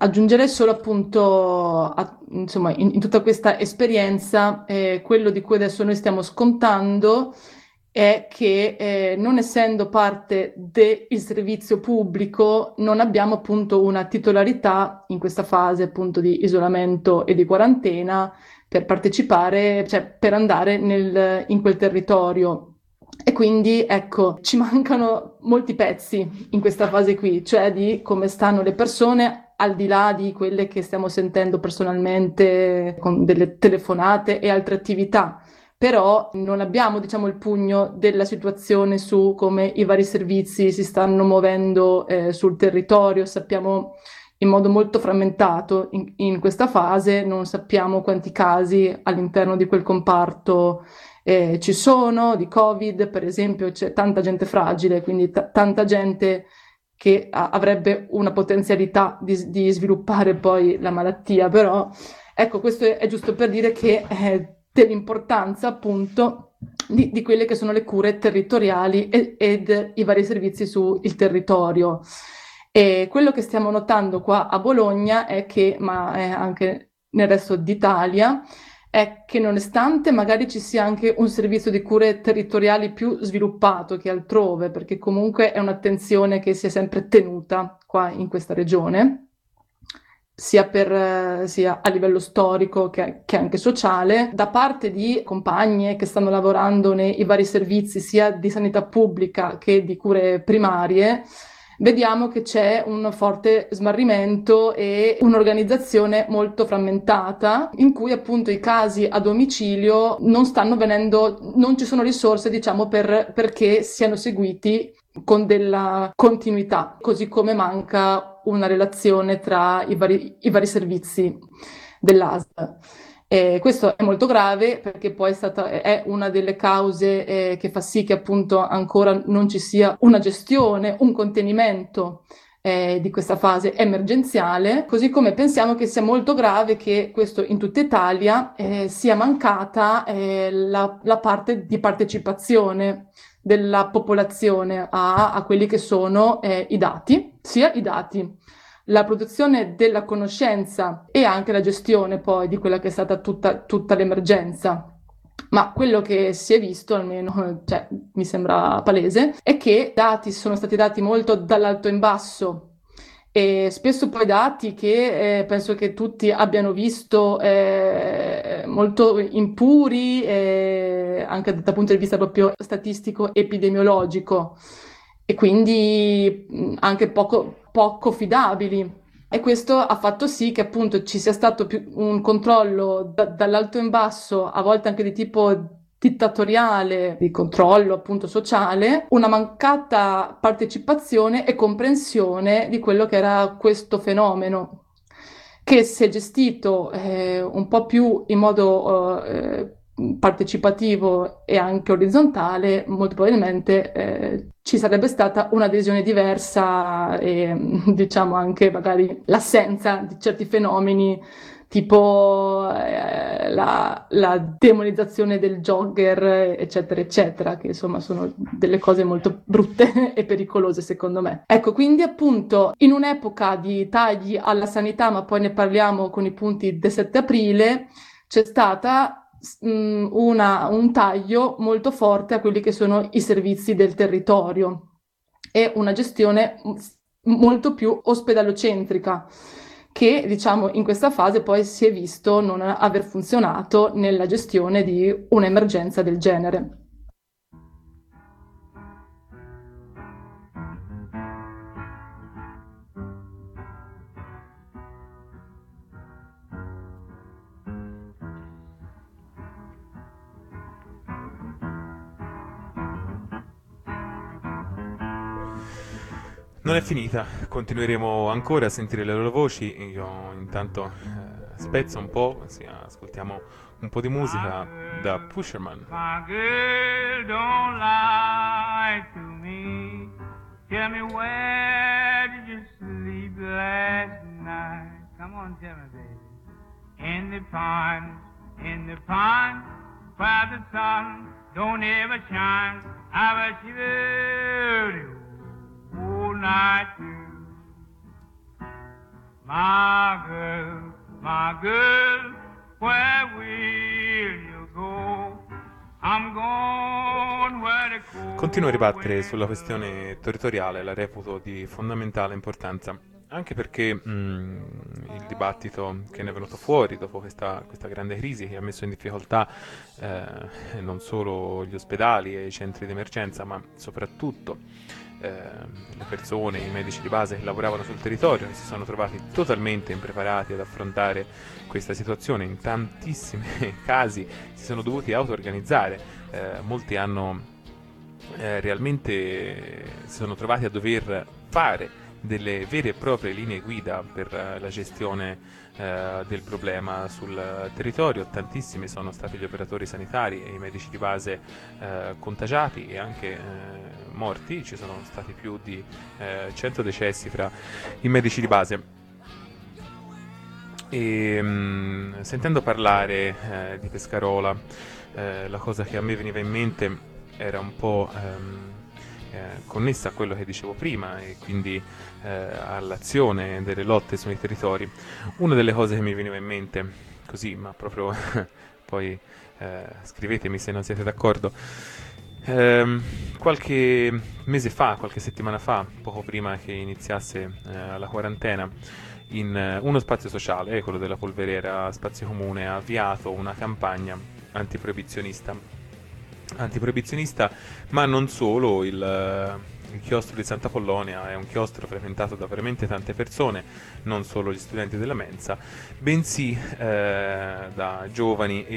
[SPEAKER 5] Aggiungerei solo appunto, a, insomma, in, in, tutta questa esperienza, eh, quello di cui adesso noi stiamo scontando è che eh, non essendo parte del servizio pubblico non abbiamo appunto una titolarità in questa fase appunto di isolamento e di quarantena per partecipare, cioè per andare nel, in quel territorio. E quindi ecco, ci mancano molti pezzi in questa fase qui, cioè di come stanno le persone al di là di quelle che stiamo sentendo personalmente con delle telefonate e altre attività. Però non abbiamo diciamo, il pugno della situazione su come i vari servizi si stanno muovendo eh, sul territorio, sappiamo in modo molto frammentato in, in, questa fase, non sappiamo quanti casi all'interno di quel comparto eh, ci sono, di Covid per esempio, c'è tanta gente fragile, quindi t- tanta gente che a- avrebbe una potenzialità di, di, sviluppare poi la malattia, però ecco questo è, è giusto per dire che... Eh, dell'importanza appunto di, di, quelle che sono le cure territoriali ed, ed i vari servizi sul territorio. E quello che stiamo notando qua a Bologna è che, ma è anche nel resto d'Italia, è che nonostante magari ci sia anche un servizio di cure territoriali più sviluppato che altrove, perché comunque è un'attenzione che si è sempre tenuta qua in questa regione, sia, per, sia a livello storico che, che, anche sociale, da parte di compagne che stanno lavorando nei vari servizi sia di sanità pubblica che di cure primarie, vediamo che c'è un forte smarrimento e un'organizzazione molto frammentata in cui appunto i casi a domicilio non stanno venendo, non ci sono risorse diciamo per, perché siano seguiti con della continuità, così come manca una relazione tra i vari, i vari servizi dell'ASL. Eh, questo è molto grave perché poi è, stata, è una delle cause eh, che fa sì che appunto ancora non ci sia una gestione, un contenimento eh, di questa fase emergenziale, così come pensiamo che sia molto grave che questo in tutta Italia eh, sia mancata eh, la, la parte di partecipazione della popolazione a, a quelli che sono eh, i dati, sia i dati, la produzione della conoscenza e anche la gestione poi di quella che è stata tutta, tutta l'emergenza. Ma quello che si è visto, almeno (laughs) cioè, mi sembra palese, è che i dati sono stati dati molto dall'alto in basso e spesso poi dati che eh, penso che tutti abbiano visto eh, molto impuri, eh, anche dal punto di vista proprio statistico epidemiologico e quindi anche poco, poco fidabili. E questo ha fatto sì che appunto ci sia stato un controllo da, dall'alto in basso, a volte anche di tipo dittatoriale, di controllo appunto sociale, una mancata partecipazione e comprensione di quello che era questo fenomeno che è gestito eh, un po' più in modo eh, partecipativo e anche orizzontale, molto probabilmente eh, ci sarebbe stata un'adesione diversa e (laughs) diciamo anche magari l'assenza di certi fenomeni tipo eh, la, la, demonizzazione del jogger, eccetera, eccetera, che insomma sono delle cose molto brutte (laughs) e pericolose secondo me. Ecco, quindi appunto in un'epoca di tagli alla sanità, ma poi ne parliamo con i punti del 7 aprile, c'è stata mm, una, un taglio molto forte a quelli che sono i servizi del territorio e una gestione molto più ospedalocentrica che diciamo in questa fase poi si è visto non aver funzionato nella gestione di un'emergenza del genere.
[SPEAKER 1] Non è finita, continueremo ancora a sentire le loro voci. Io intanto eh, spezzo un po', sì, ascoltiamo un po' di musica da Pusherman. My girl don't lie to me. Tell me where did you sleep last night? Come on, tell me, baby. In the pond, in the pond, where the sun don't ever shine. I bet you night too. My girl, my girl, where will you go? I'm gone where the Continuo a ribattere sulla questione territoriale, la reputo di fondamentale importanza anche perché mh, mm, il dibattito che ne è venuto fuori dopo questa, questa grande crisi che ha messo in difficoltà eh, non solo gli ospedali e i centri di emergenza, ma soprattutto eh, le persone, i medici di base che lavoravano sul territorio, che si sono trovati totalmente impreparati ad affrontare questa situazione. In tantissimi (laughs) casi si sono dovuti auto-organizzare, eh, molti hanno eh, realmente si sono trovati a dover fare delle vere e proprie linee guida per eh, la gestione eh, del problema sul territorio. Tantissimi sono stati gli operatori sanitari e i medici di base eh, contagiati e anche eh, morti. Ci sono stati più di 100 eh, decessi fra i medici di base. E, mh, mm, sentendo parlare eh, di Pescarola, la cosa che a me veniva in mente era un po' ehm, eh, connessa a quello che dicevo prima e quindi eh, all'azione delle lotte sui territori. Una delle cose che mi veniva in mente, così, ma proprio (laughs) poi eh, scrivetemi se non siete d'accordo. Eh, qualche mese fa, qualche settimana fa, poco prima che iniziasse eh, la quarantena, in uh, uno spazio sociale, quello della Polverera Spazio Comune, ha avviato una campagna antiproibizionista antiproibizionista, ma non solo, il, eh, il, chiostro di Santa Pollonia è un chiostro frequentato da veramente tante persone, non solo gli studenti della mensa, bensì eh, da giovani e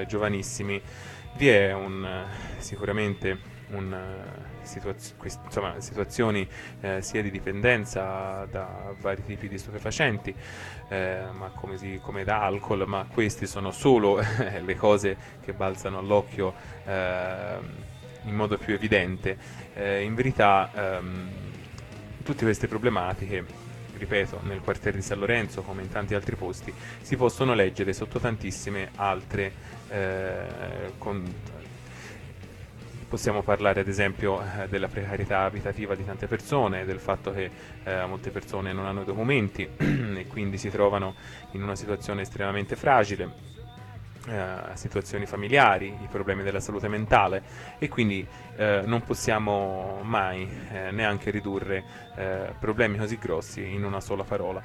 [SPEAKER 1] eh, giovanissimi. Vi è un, sicuramente un situazio, insomma, situazioni eh, sia di dipendenza da vari tipi di stupefacenti, eh, ma come, si, come, da alcol, ma queste sono solo (laughs) le cose che balzano all'occhio eh, in modo più evidente. Eh, in verità ehm, tutte queste problematiche ripeto, nel quartiere di San Lorenzo come in tanti altri posti, si possono leggere sotto tantissime altre eh, con, Possiamo parlare ad esempio eh, della precarietà abitativa di tante persone, del fatto che eh, molte persone non hanno documenti (clears throat) e quindi si trovano in una situazione estremamente fragile, eh, situazioni familiari, i problemi della salute mentale e quindi eh, non possiamo mai eh, neanche ridurre eh, problemi così grossi in una sola parola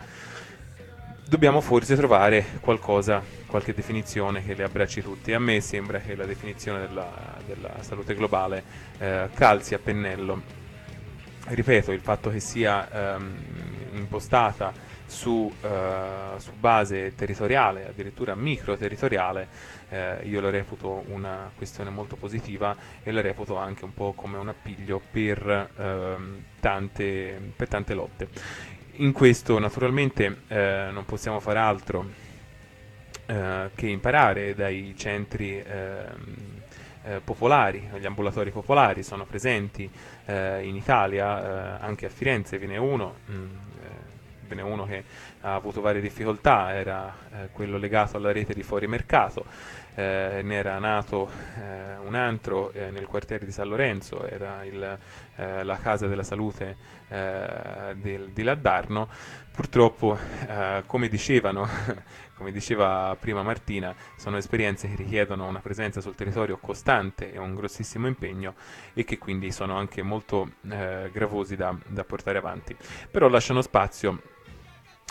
[SPEAKER 1] dobbiamo forse trovare qualcosa, qualche definizione che le abbracci tutti. A me sembra che la definizione della, della salute globale eh, calzi a pennello. Ripeto, il fatto che sia ehm, impostata su, eh, su, base territoriale, addirittura micro-territoriale, eh, io lo reputo una questione molto positiva e lo reputo anche un po' come un appiglio per, ehm, tante, per tante lotte in questo naturalmente eh, non possiamo fare altro eh, che imparare dai centri ehm, eh, popolari, gli ambulatori popolari sono presenti eh, in Italia, eh, anche a Firenze. Ve n'è uno, mh, mm, ve n'è uno che ha avuto varie difficoltà, era quello legato alla rete di fuori mercato, eh, ne era nato eh, un altro eh, nel quartiere di San Lorenzo, era il, eh, la casa della salute eh, del, di Laddarno. Purtroppo, eh, come, dicevano, (laughs) come diceva prima Martina, sono esperienze che richiedono una presenza sul territorio costante e un grossissimo impegno e che quindi sono anche molto gravosi da, da portare avanti. Però lasciano spazio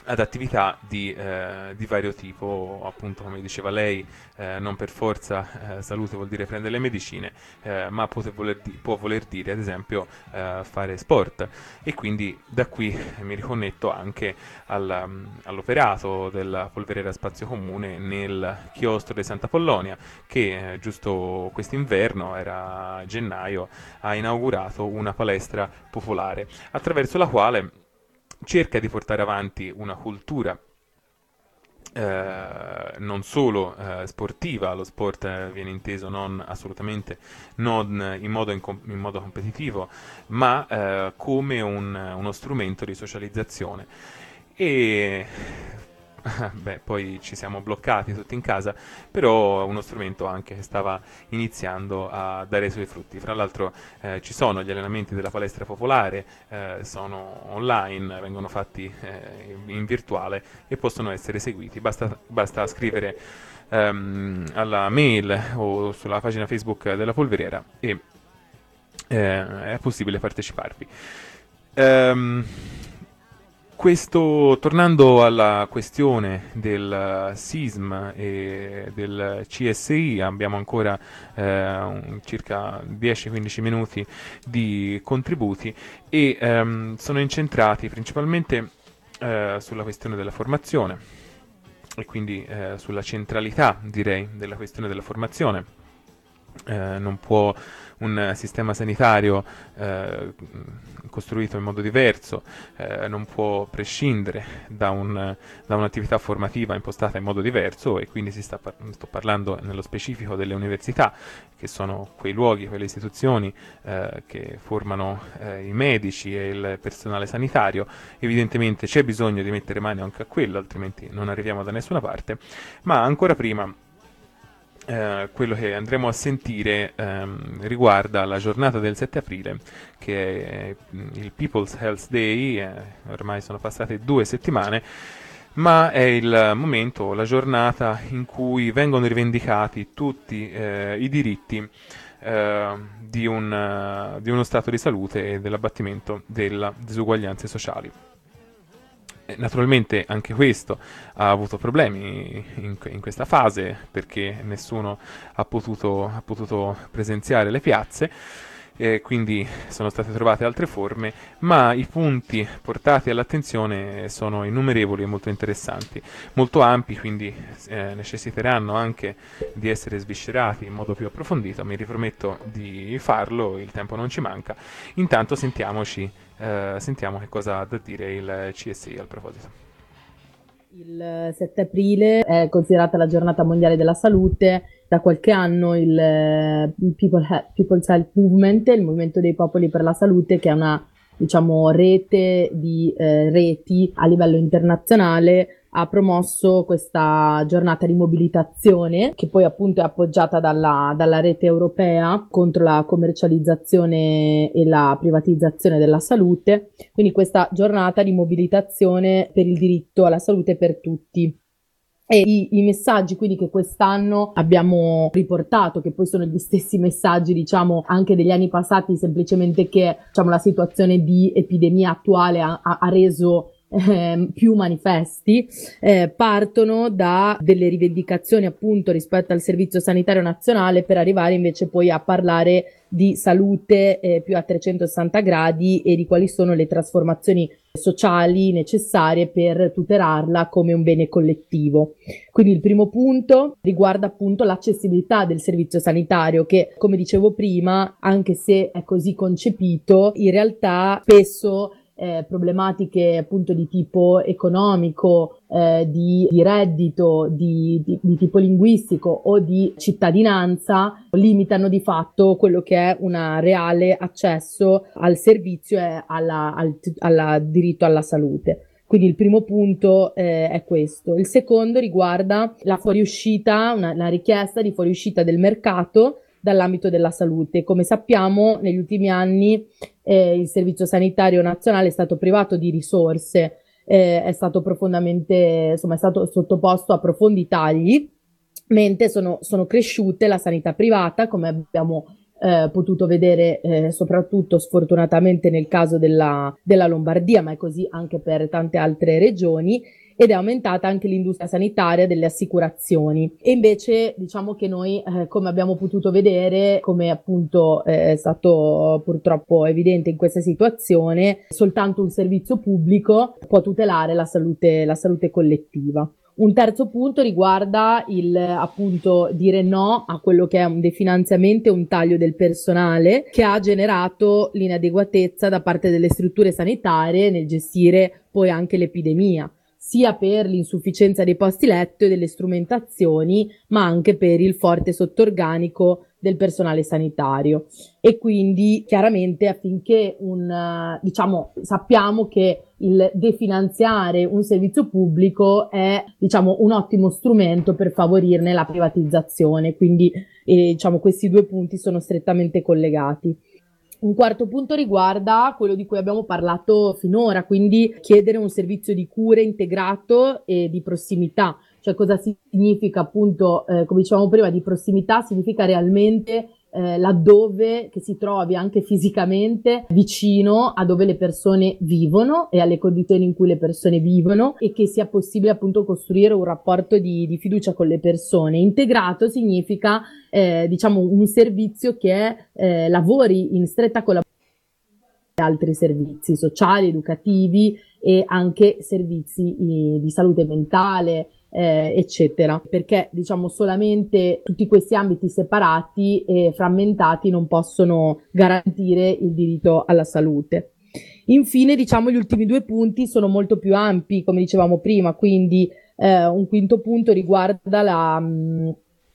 [SPEAKER 1] ad attività di, eh, di, vario tipo, appunto come diceva lei, eh, non per forza eh, salute vuol dire prendere le medicine, eh, ma può voler, di- può voler, dire ad esempio eh, fare sport. E quindi da qui mi riconnetto anche al, all'operato della polveriera spazio comune nel chiostro di Santa Pollonia che eh, giusto quest'inverno, era gennaio, ha inaugurato una palestra popolare attraverso la quale cerca di portare avanti una cultura eh, non solo eh, sportiva, lo sport eh, viene inteso non assolutamente non in modo, in in modo competitivo, ma eh, come un, uno strumento di socializzazione. E (laughs) beh, poi ci siamo bloccati tutti in casa, però uno strumento anche che stava iniziando a dare i suoi frutti. Fra l'altro eh, ci sono gli allenamenti della palestra popolare, eh, sono online, vengono fatti eh, in virtuale e possono essere seguiti. Basta, basta scrivere ehm, alla mail o sulla pagina Facebook della polveriera e eh, è possibile parteciparvi. Um, questo, tornando alla questione del SISM e del CSI, abbiamo ancora eh, circa 10-15 minuti di contributi e ehm, sono incentrati principalmente eh, sulla questione della formazione e quindi eh, sulla centralità, direi, della questione della formazione. Eh, non può un sistema sanitario eh, costruito in modo diverso, eh, non può prescindere da, un, da, un'attività formativa impostata in modo diverso e quindi si sta par- sto parlando nello specifico delle università, che sono quei luoghi, quelle istituzioni eh, che formano eh, i medici e il personale sanitario. Evidentemente c'è bisogno di mettere mano anche a quello, altrimenti non arriviamo da nessuna parte, ma ancora prima eh, quello che andremo a sentire ehm, riguarda la giornata del 7 aprile, che è mm, il People's Health Day, eh, ormai sono passate due settimane, ma è il momento, la giornata in cui vengono rivendicati tutti eh, i diritti eh, di, un, di uno stato di salute e dell'abbattimento delle disuguaglianze sociali. Naturalmente anche questo ha avuto problemi in, in questa fase perché nessuno ha potuto, ha potuto presenziare le piazze. Eh, quindi sono state trovate altre forme, ma i punti portati all'attenzione sono innumerevoli e molto interessanti, molto ampi, quindi eh, necessiteranno anche di essere sviscerati in modo più approfondito. Mi riprometto di farlo, il tempo non ci manca. Intanto sentiamoci eh, sentiamo che cosa ha da dire il CSI al proposito.
[SPEAKER 2] Il 7 aprile è considerata la giornata mondiale della salute. Da qualche anno il eh, People People's Health Movement, il movimento dei popoli per la salute, che è una diciamo, rete di eh, reti a livello internazionale, ha promosso questa giornata di mobilitazione che poi appunto è appoggiata dalla, dalla rete europea contro la commercializzazione e la privatizzazione della salute, quindi questa giornata di mobilitazione per il diritto alla salute per tutti. E i, i, messaggi quindi che quest'anno abbiamo riportato, che poi sono gli stessi messaggi diciamo anche degli anni passati, semplicemente che diciamo, la situazione di epidemia attuale ha, ha reso eh, più manifesti eh, partono da delle rivendicazioni appunto rispetto al servizio sanitario nazionale per arrivare invece poi a parlare di salute eh, più a 360 gradi e di quali sono le trasformazioni sociali necessarie per tutelarla come un bene collettivo. Quindi il primo punto riguarda appunto l'accessibilità del servizio sanitario che, come dicevo prima, anche se è così concepito, in realtà spesso eh, problematiche appunto di tipo economico, eh, di, di, reddito, di, di, di, tipo linguistico o di cittadinanza limitano di fatto quello che è un reale accesso al servizio e alla, al, al diritto alla salute. Quindi il primo punto eh, è questo. Il secondo riguarda la fuoriuscita, una, una richiesta di fuoriuscita del mercato dall'ambito della salute. Come sappiamo, negli ultimi anni eh, il Servizio Sanitario Nazionale è stato privato di risorse, eh, è stato profondamente, insomma, è stato sottoposto a profondi tagli, mentre sono, sono cresciute la sanità privata, come abbiamo eh, potuto vedere eh, soprattutto sfortunatamente nel caso della, della Lombardia, ma è così anche per tante altre regioni ed è aumentata anche l'industria sanitaria delle assicurazioni. E invece diciamo che noi, eh, come abbiamo potuto vedere, come appunto eh, è stato purtroppo evidente in questa situazione, soltanto un servizio pubblico può tutelare la salute, la salute collettiva. Un terzo punto riguarda il appunto dire no a quello che è un definanziamento e un taglio del personale che ha generato l'inadeguatezza da parte delle strutture sanitarie nel gestire poi anche l'epidemia sia per l'insufficienza dei posti letto e delle strumentazioni, ma anche per il forte sottorganico del personale sanitario. E quindi chiaramente affinché un, diciamo, sappiamo che il definanziare un servizio pubblico è, diciamo, un ottimo strumento per favorirne la privatizzazione. Quindi, eh, diciamo, questi due punti sono strettamente collegati. Un quarto punto riguarda quello di cui abbiamo parlato finora, quindi chiedere un servizio di cure integrato e di prossimità. Cioè cosa significa appunto, eh, come dicevamo prima, di prossimità? Significa realmente eh, laddove che si trovi anche fisicamente vicino a dove le persone vivono e alle condizioni in cui le persone vivono e che sia possibile appunto costruire un rapporto di, di fiducia con le persone. Integrato significa eh, diciamo un servizio che eh, lavori in stretta collaborazione con altri servizi sociali, educativi e anche servizi eh, di salute mentale, eh, eccetera, perché diciamo solamente tutti questi ambiti separati e frammentati non possono garantire il diritto alla salute. Infine, diciamo, gli ultimi due punti sono molto più ampi, come dicevamo prima, quindi eh, un quinto punto riguarda la, mh, mm,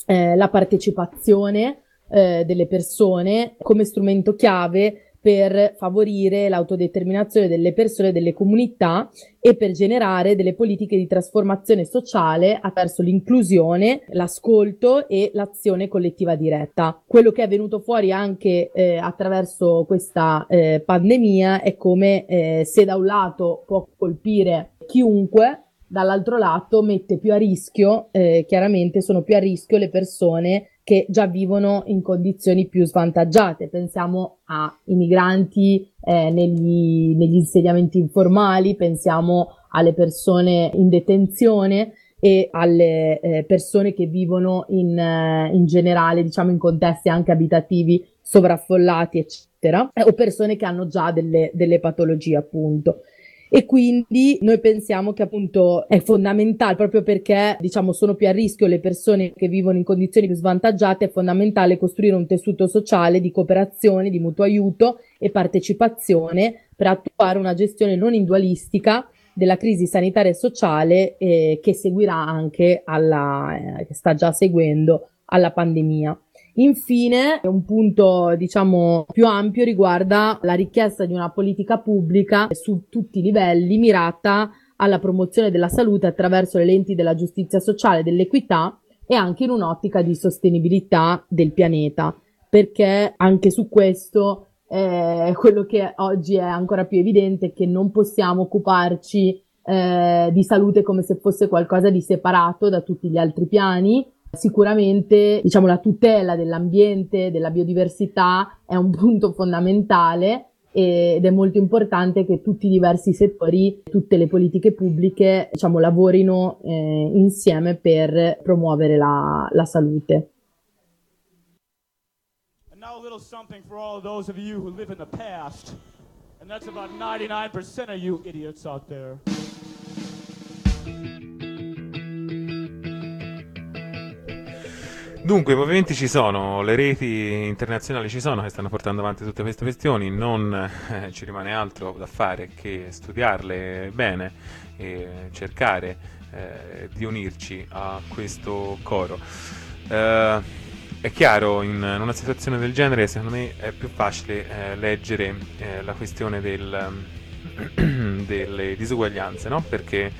[SPEAKER 2] eh, la partecipazione eh, delle persone come strumento chiave per favorire l'autodeterminazione delle persone e delle comunità e per generare delle politiche di trasformazione sociale attraverso l'inclusione, l'ascolto e l'azione collettiva diretta. Quello che è venuto fuori anche eh, attraverso questa eh, pandemia è come eh, se da un lato può colpire chiunque, dall'altro lato mette più a rischio, eh, chiaramente sono più a rischio le persone che già vivono in condizioni più svantaggiate. Pensiamo ai migranti eh, negli, negli insediamenti informali, pensiamo alle persone in detenzione e alle eh, persone che vivono in, eh, in generale, diciamo in contesti anche abitativi sovraffollati, eccetera, o persone che hanno già delle, delle patologie, appunto e quindi noi pensiamo che appunto è fondamentale proprio perché diciamo sono più a rischio le persone che vivono in condizioni più svantaggiate, è fondamentale costruire un tessuto sociale di cooperazione, di mutuo aiuto e partecipazione per attuare una gestione non individualistica della crisi sanitaria e sociale eh, che seguirà anche alla, eh, che sta già seguendo alla pandemia. Infine, un punto diciamo più ampio riguarda la richiesta di una politica pubblica su tutti i livelli mirata alla promozione della salute attraverso le lenti della giustizia sociale dell'equità e anche in un'ottica di sostenibilità del pianeta, perché anche su questo eh, quello che oggi è ancora più evidente è che non possiamo occuparci eh, di salute come se fosse qualcosa di separato da tutti gli altri piani, Sicuramente, diciamo, la tutela dell'ambiente, della biodiversità è un (laughs) punto fondamentale ed è molto importante che tutti i diversi settori, tutte le politiche pubbliche, diciamo, lavorino eh, insieme per promuovere la, la salute. Now a little something for all those of you who live in the past. And that's about 99% of you idiots out there.
[SPEAKER 1] Dunque, i movimenti ci sono, le reti internazionali ci sono che stanno portando avanti tutte queste questioni, non eh, ci rimane altro da fare che studiarle bene e cercare eh, di unirci a questo coro. Eh, è chiaro, in, in, una situazione del genere, secondo me è più facile eh, leggere eh, la questione del, (clears throat) delle disuguaglianze, no? perché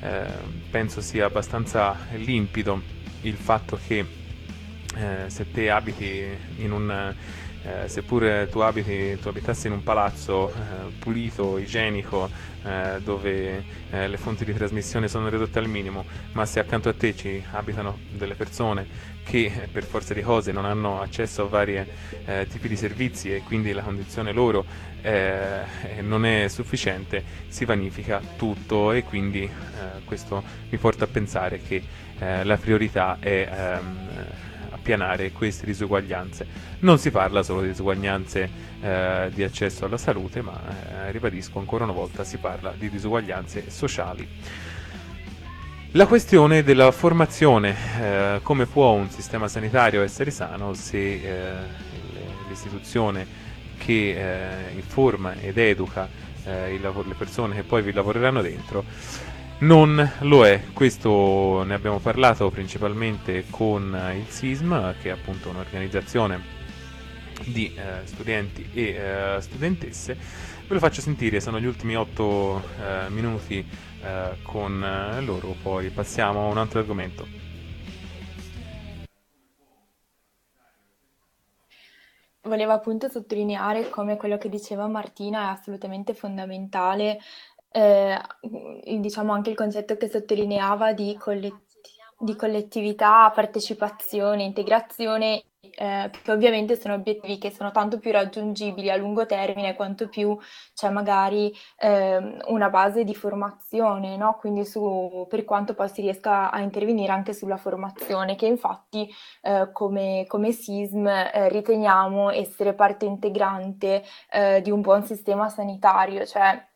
[SPEAKER 1] eh, penso sia abbastanza limpido il fatto che eh, se te abiti in un, eh, seppur tu, abiti, tu abitassi in un palazzo eh, pulito, igienico, eh, dove eh, le fonti di trasmissione sono ridotte al minimo, ma se accanto a te ci abitano delle persone che eh, per forza di cose non hanno accesso a vari eh, tipi di servizi e quindi la condizione loro non è sufficiente, si vanifica tutto e quindi questo mi porta a pensare che la priorità è ehm, appianare queste disuguaglianze. Non si parla solo di disuguaglianze eh, di accesso alla salute, ma eh, ribadisco ancora una volta si parla di disuguaglianze sociali. La questione della formazione, eh, come può un sistema sanitario essere sano se eh, l'istituzione che eh, informa ed educa eh, lav- le persone che poi vi lavoreranno dentro non lo è, questo ne abbiamo parlato principalmente con il SISM, che è appunto un'organizzazione di eh, studenti e eh, studentesse. Ve lo faccio sentire, sono gli ultimi otto eh, minuti eh, con eh, loro, poi passiamo a un altro argomento.
[SPEAKER 4] Volevo appunto sottolineare come quello che diceva Martina è assolutamente fondamentale eh, diciamo anche il concetto che sottolineava di, collet- di collettività, partecipazione, integrazione, eh, che ovviamente sono obiettivi che sono tanto più raggiungibili a lungo termine quanto più c'è magari eh, una base di formazione, no? quindi su, per quanto poi si riesca a intervenire anche sulla formazione, che infatti eh, come, come SISM eh, riteniamo essere parte integrante eh, di un buon sistema sanitario, cioè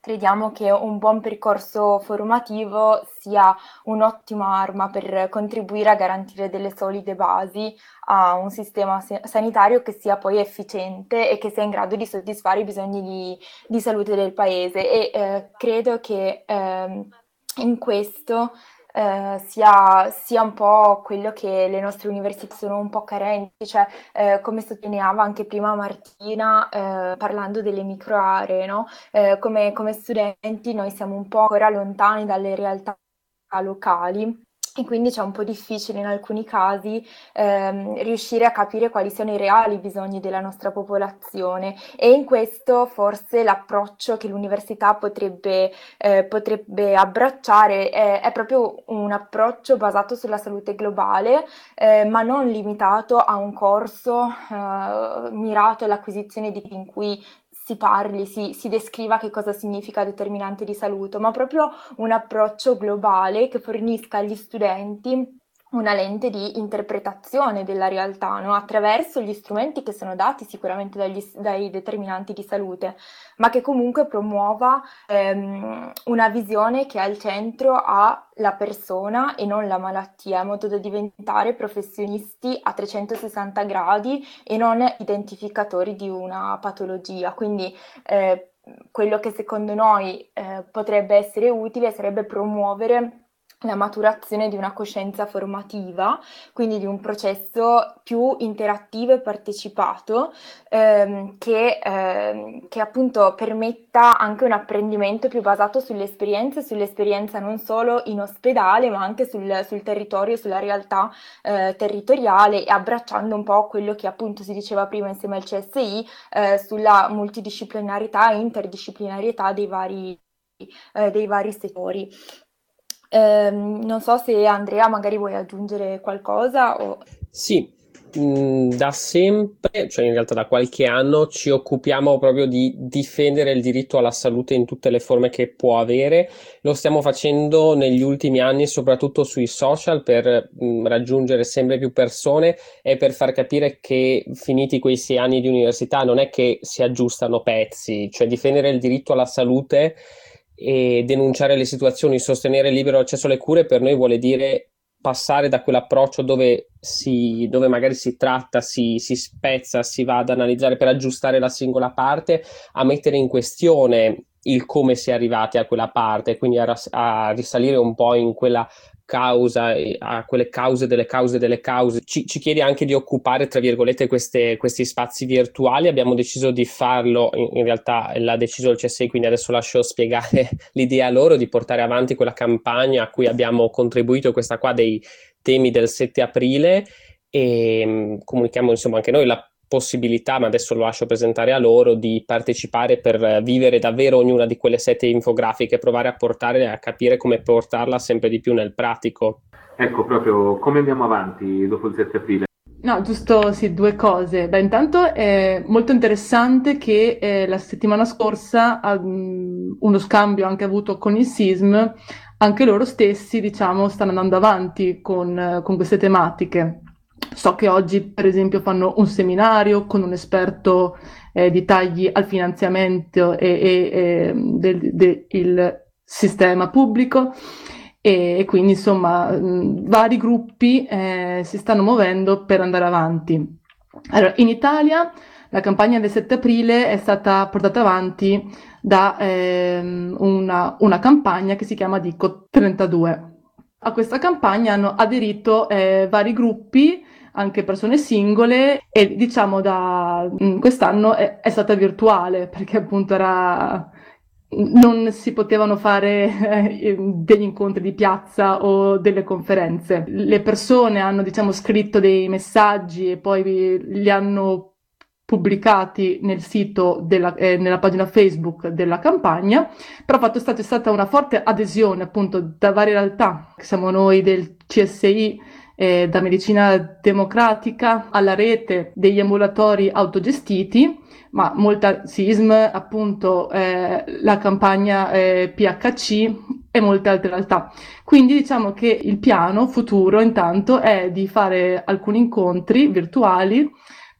[SPEAKER 4] crediamo che un buon percorso formativo sia un'ottima arma per contribuire a garantire delle solide basi a un sistema sanitario che sia poi efficiente e che sia in grado di soddisfare i bisogni di, di salute del paese. E eh, credo che eh, in questo eh, sia, sia, un po' quello che le nostre università sono un po' carenti, cioè eh, come sottolineava anche prima Martina eh, parlando delle micro aree, no? Eh, come, come studenti noi siamo un po' ancora lontani dalle realtà locali e quindi c'è un po' difficile in alcuni casi ehm, riuscire a capire quali siano i reali bisogni della nostra popolazione. E in questo forse l'approccio che l'università potrebbe, eh, potrebbe abbracciare è, è, proprio un approccio basato sulla salute globale eh, ma non limitato a un corso eh, mirato all'acquisizione di in cui si parli, si, si, descriva che cosa significa determinante di salute, ma proprio un approccio globale che fornisca agli studenti una lente di interpretazione della realtà no? attraverso gli strumenti che sono dati sicuramente dagli, dai determinanti di salute, ma che comunque promuova ehm, una visione che al centro ha la persona e non la malattia, in modo da diventare professionisti a 360 gradi e non identificatori di una patologia. Quindi eh, quello che secondo noi eh, potrebbe essere utile sarebbe promuovere la maturazione di una coscienza formativa, quindi di un processo più interattivo e partecipato ehm, che, ehm, che, appunto permetta anche un apprendimento più basato sull'esperienza, sull'esperienza non solo in ospedale ma anche sul, sul territorio, sulla realtà eh, territoriale e abbracciando un po' quello che appunto si diceva prima insieme al CSI eh, sulla multidisciplinarità e interdisciplinarietà dei vari, eh, dei vari settori. Ehm, non so se Andrea magari vuoi aggiungere qualcosa o...
[SPEAKER 3] Sì, mm, da sempre, cioè in realtà da qualche anno, ci occupiamo proprio di difendere il diritto alla salute in tutte le forme che può avere. Lo stiamo facendo negli ultimi anni, soprattutto sui social, per mh, mm, raggiungere sempre più persone e per far capire che finiti quei sei anni di università non è che si aggiustano pezzi, cioè difendere il diritto alla salute e denunciare le situazioni, sostenere il libero accesso alle cure per noi vuole dire passare da quell'approccio dove, si, dove magari si tratta, si, si, spezza, si va ad analizzare per aggiustare la singola parte, a mettere in questione il come si è arrivati a quella parte, quindi a, a risalire un po' in quella causa, a quelle cause delle cause delle cause. Ci, ci chiede anche di occupare, tra virgolette, queste, questi spazi virtuali. Abbiamo deciso di farlo, in, in, realtà l'ha deciso il CSI, quindi adesso lascio spiegare (laughs) l'idea loro di portare avanti quella campagna a cui abbiamo contribuito, questa qua dei temi del 7 aprile e um, comunichiamo insomma anche noi la possibilità, ma adesso lo lascio presentare a loro, di partecipare per vivere davvero ognuna di quelle sette infografiche, provare a portare a capire come portarla sempre di più nel pratico.
[SPEAKER 1] Ecco, proprio come andiamo avanti dopo il 7 aprile?
[SPEAKER 5] No, giusto sì, due cose. Beh, intanto è molto interessante che eh, la settimana scorsa, um, uno scambio anche avuto con il SISM, anche loro stessi, diciamo, stanno andando avanti con, con queste tematiche. So che oggi, per esempio, fanno un seminario con un esperto eh, di tagli al finanziamento e, e, e del, del sistema pubblico e quindi insomma mh, vari gruppi eh, si stanno muovendo per andare avanti. Allora, in Italia la campagna del 7 aprile è stata portata avanti da ehm, una, una, campagna che si chiama Dico 32. A questa campagna hanno aderito eh, vari gruppi, anche persone singole e diciamo da mh, quest'anno è, è stata virtuale (laughs) perché appunto era non si potevano fare eh, degli incontri di piazza o delle conferenze. Le persone hanno, diciamo, scritto dei messaggi e poi li hanno pubblicati nel sito della, eh, nella pagina Facebook della campagna, però fatto è stata, è stata una forte adesione appunto da varie realtà, siamo noi del CSI, eh, da medicina democratica alla rete degli ambulatori autogestiti, ma molta SISM, appunto eh, la campagna eh, PHC e molte altre realtà. Quindi diciamo che il piano futuro intanto è di fare alcuni incontri virtuali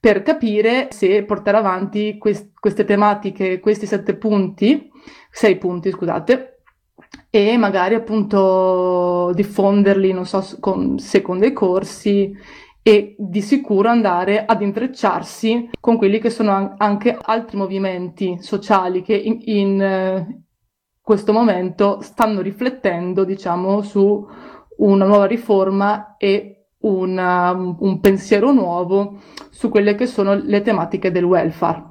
[SPEAKER 5] per capire se portare avanti quest- queste tematiche, questi sette punti, sei punti, scusate, e magari appunto diffonderli, non so, con, secondo i corsi e di sicuro andare ad intrecciarsi con quelli che sono anche altri movimenti sociali che in, in eh, questo momento stanno riflettendo, diciamo, su una nuova riforma e una, un pensiero nuovo su quelle che sono le tematiche del welfare.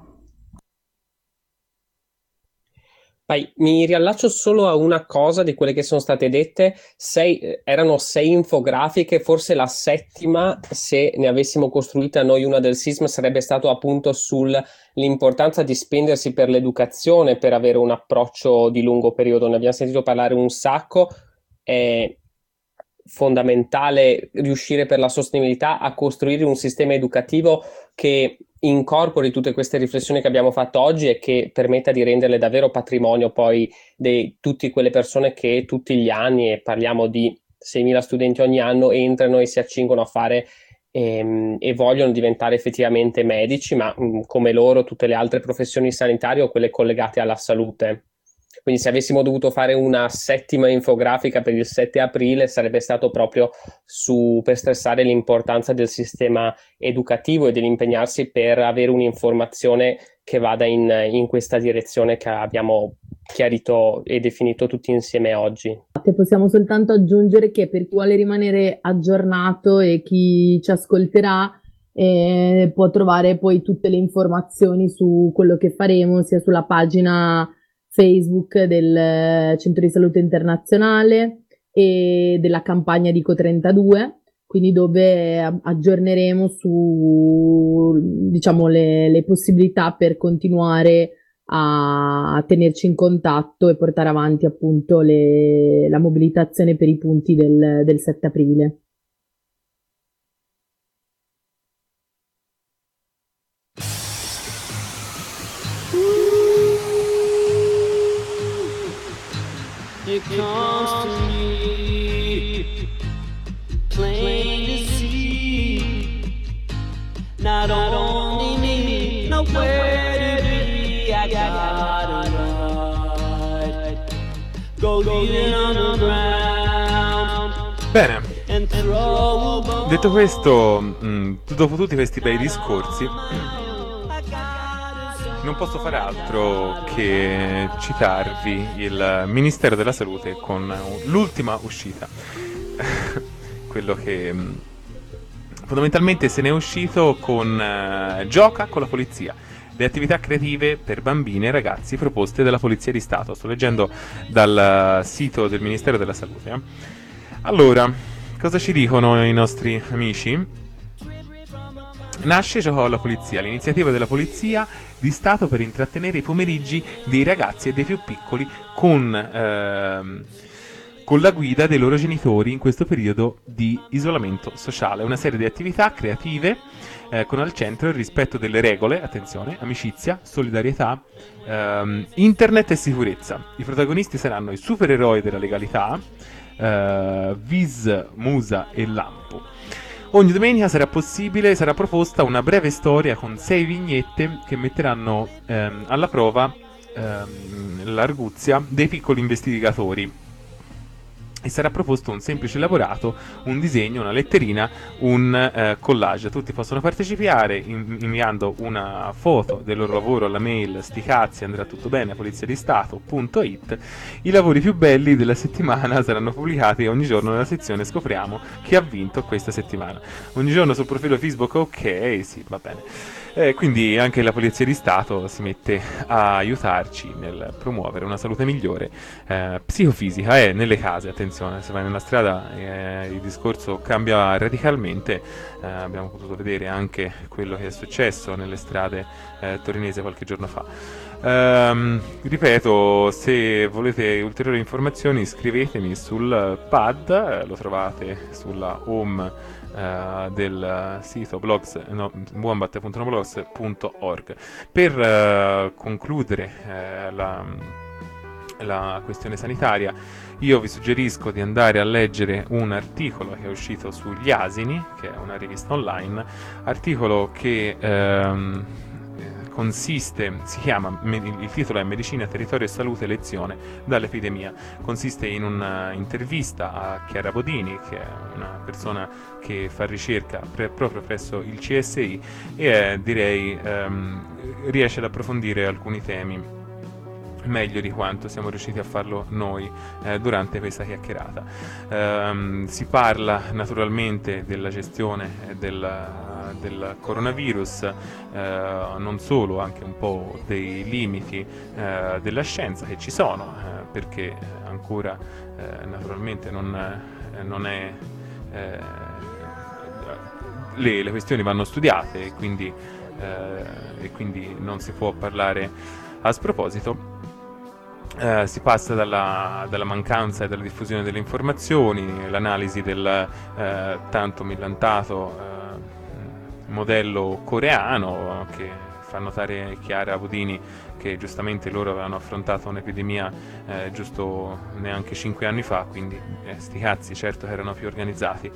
[SPEAKER 3] Vai, mi riallaccio solo a una cosa di quelle che sono state dette. Sei, erano sei infografiche, forse la settima, se ne avessimo costruita noi una del SISM, sarebbe stato appunto sull'importanza di spendersi per l'educazione, per avere un approccio di lungo periodo. Ne abbiamo sentito parlare un sacco. È fondamentale riuscire per la sostenibilità a costruire un sistema educativo che incorpori tutte queste riflessioni che abbiamo fatto oggi e che permetta di renderle davvero patrimonio poi di tutte quelle persone che tutti gli anni, e parliamo di 6.000 studenti ogni anno, entrano e si accingono a fare ehm, e vogliono diventare effettivamente medici, ma mh, come loro tutte le altre professioni sanitarie o quelle collegate alla salute. Quindi se avessimo dovuto fare una settima infografica per il 7 aprile sarebbe stato proprio su, per stressare l'importanza del sistema educativo e dell'impegnarsi per avere un'informazione che vada in, in questa direzione che abbiamo chiarito e definito tutti insieme oggi.
[SPEAKER 2] Possiamo soltanto aggiungere che per chi vuole rimanere aggiornato e chi ci ascolterà eh, può trovare poi tutte le informazioni su quello che faremo sia sulla pagina Facebook del Centro di Salute Internazionale e della campagna Dico 32, quindi dove aggiorneremo su diciamo, le, le possibilità per continuare a tenerci in contatto e portare avanti appunto le, la mobilitazione per i punti del, del 7 aprile. It comes to me, plain to see. Not only me, nowhere to be. I gotta ride, go living underground. Bene. Detto questo, mh, dopo tutti questi bei discorsi, non posso fare altro che citarvi il Ministero della Salute con l'ultima uscita. (laughs) Quello che mm, fondamentalmente se ne è uscito con uh, Gioca con la polizia. Le attività creative per bambini e ragazzi proposte dalla Polizia di Stato. Sto leggendo dal sito del Ministero della Salute. Eh. Allora, cosa ci dicono i nostri amici?
[SPEAKER 1] Nasce Giocò alla Polizia, l'iniziativa della Polizia di Stato per intrattenere i pomeriggi dei ragazzi e dei più piccoli con, ehm, con la guida dei loro genitori in questo periodo di isolamento sociale. Una serie di attività creative eh, con al centro il rispetto delle regole, attenzione, amicizia, solidarietà, ehm, internet e sicurezza. I protagonisti saranno i supereroi della legalità, eh, Viz, Musa e Lampo. Ogni domenica sarà possibile, sarà proposta una breve storia con sei vignette che metteranno ehm, alla prova ehm, l'arguzia dei piccoli investigatori e sarà proposto un semplice elaborato, un disegno, una letterina, un eh, collage. Tutti possono partecipare in- inviando una foto del loro lavoro alla mail sticazzi andrà tutto bene polizia di stato.it. I lavori più belli della settimana (laughs) saranno pubblicati ogni giorno nella sezione scopriamo chi ha vinto questa settimana. Ogni giorno sul profilo Facebook ok, sì, va bene. Eh, quindi anche la Polizia di Stato si mette a aiutarci nel promuovere una salute migliore eh, psicofisica e nelle case, attenzione, se vai nella strada eh, il discorso cambia radicalmente, eh, abbiamo potuto vedere anche quello che è successo nelle strade eh, torinese qualche giorno fa. Um, ripeto, se volete ulteriori informazioni scrivetemi sul pad, eh, lo trovate sulla home Uh, del sito blogs, no, wombat.noblogs.org. Per uh, concludere uh, la, la, questione sanitaria, io vi suggerisco di andare a leggere un articolo che è uscito sugli asini, che è una rivista online, articolo che... Um, consiste, si chiama, il titolo è Medicina, Territorio e Salute, lezione dall'epidemia. Consiste in un'intervista a Chiara Bodini, che è una persona che fa ricerca pre- proprio presso il CSI e eh, direi ehm, riesce ad approfondire alcuni temi meglio di quanto siamo riusciti a farlo noi eh, durante questa chiacchierata. Um, si parla naturalmente della gestione del del coronavirus, eh, non solo, anche un po' dei limiti eh, della scienza che ci sono, eh, perché ancora eh, naturalmente non, non è... Le, le, questioni vanno studiate e quindi, e quindi non si può parlare a sproposito. Uh, si passa dalla, dalla, mancanza e dalla diffusione delle informazioni, l'analisi del uh, tanto millantato modello coreano che fa notare Chiara Budini che giustamente loro avevano affrontato un'epidemia eh, giusto neanche 5 anni fa, quindi eh, sti cazzi certo che erano più organizzati.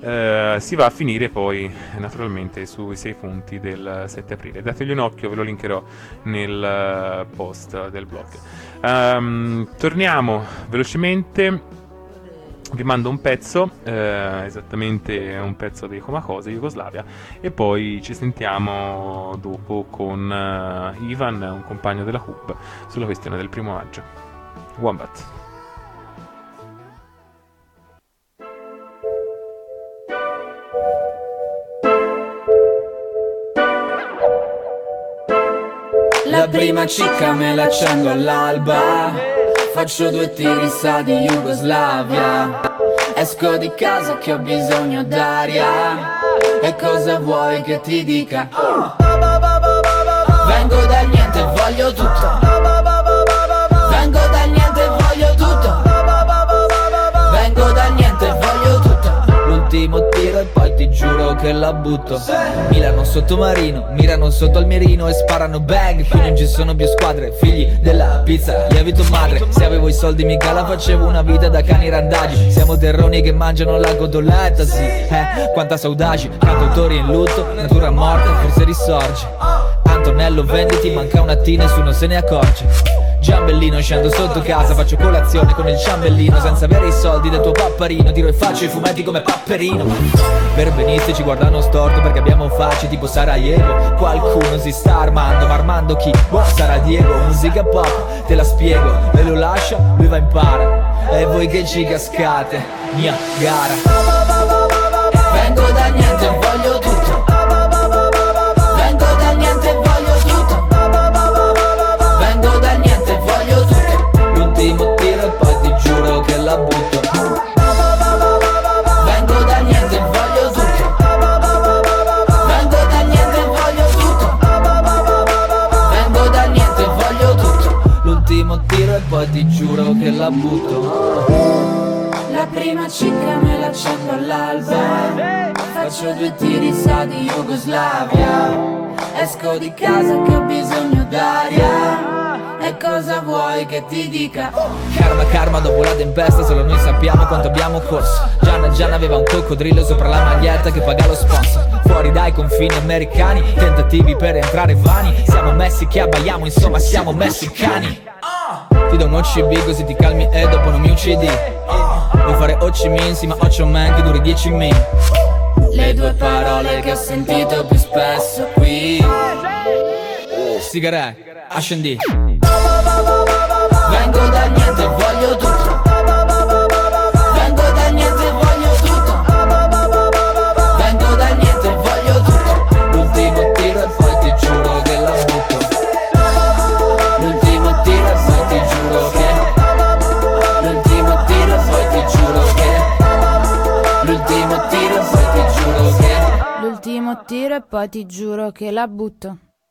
[SPEAKER 1] Eh, si va a finire poi naturalmente sui 6 punti del 7 aprile. Dategli un occhio, ve lo linkerò nel eh, post del blog. Um, torniamo velocemente vi mando un pezzo, eh, esattamente un pezzo dei Comacose, Jugoslavia, e poi ci sentiamo dopo con uh, Ivan, un compagno della Hub, sulla questione del primo maggio. Wombat.
[SPEAKER 6] La prima cicca me la accendo all'alba. Faccio due tiri sa di Jugoslavia. Esco di casa che ho bisogno d'aria. E cosa vuoi che ti dica? Vengo ti giuro che la butto. Milano sottomarino, mirano sotto al mirino e sparano bang. Qui non ci sono più squadre, figli della pizza, lievito madre Se avevo i soldi mica la facevo una vita da cani randagi. Siamo terroni che mangiano la cotoletta, sì. Eh, quanta saudaci, cantautori in lutto, natura morta, forse risorge. Antonello venditi, manca una T, nessuno se ne accorge Giambellino scendo sotto casa Faccio colazione con il ciambellino Senza avere i soldi del tuo papparino Tiro e faccio i fumetti come papperino. Verbenisti ci guardano storto perché abbiamo facce tipo Sarajevo Qualcuno si sta armando Ma armando chi? Boh, sarà Diego Musica pop, te la spiego E lo lascia, lui va in para. E voi che ci cascate? Mia gara Vengo da niente, voglio tutto giuro che la butto. La
[SPEAKER 7] prima cicca me la accendo all'alba. Faccio due tiri sa di Jugoslavia. Esco di casa che ho bisogno d'aria. E cosa vuoi che ti dica?
[SPEAKER 6] Karma, karma, dopo la tempesta Solo noi sappiamo quanto abbiamo corso. Gianna, Gianna aveva un coccodrillo sopra la maglietta che paga lo sponsor. Fuori dai confini americani Tentativi per entrare vani. Siamo messi che abbaiamo, insomma siamo messicani. Ti do uno CB così ti calmi e dopo non mi uccidi. Vuoi fare Ho Chi sì ma Ho Man che duri 10 min.
[SPEAKER 7] Le due parole che ho sentito più spesso qui.
[SPEAKER 6] Sigare, ascendi.
[SPEAKER 7] Vengo da niente e voglio tutto
[SPEAKER 8] e poi ti giuro che la butto.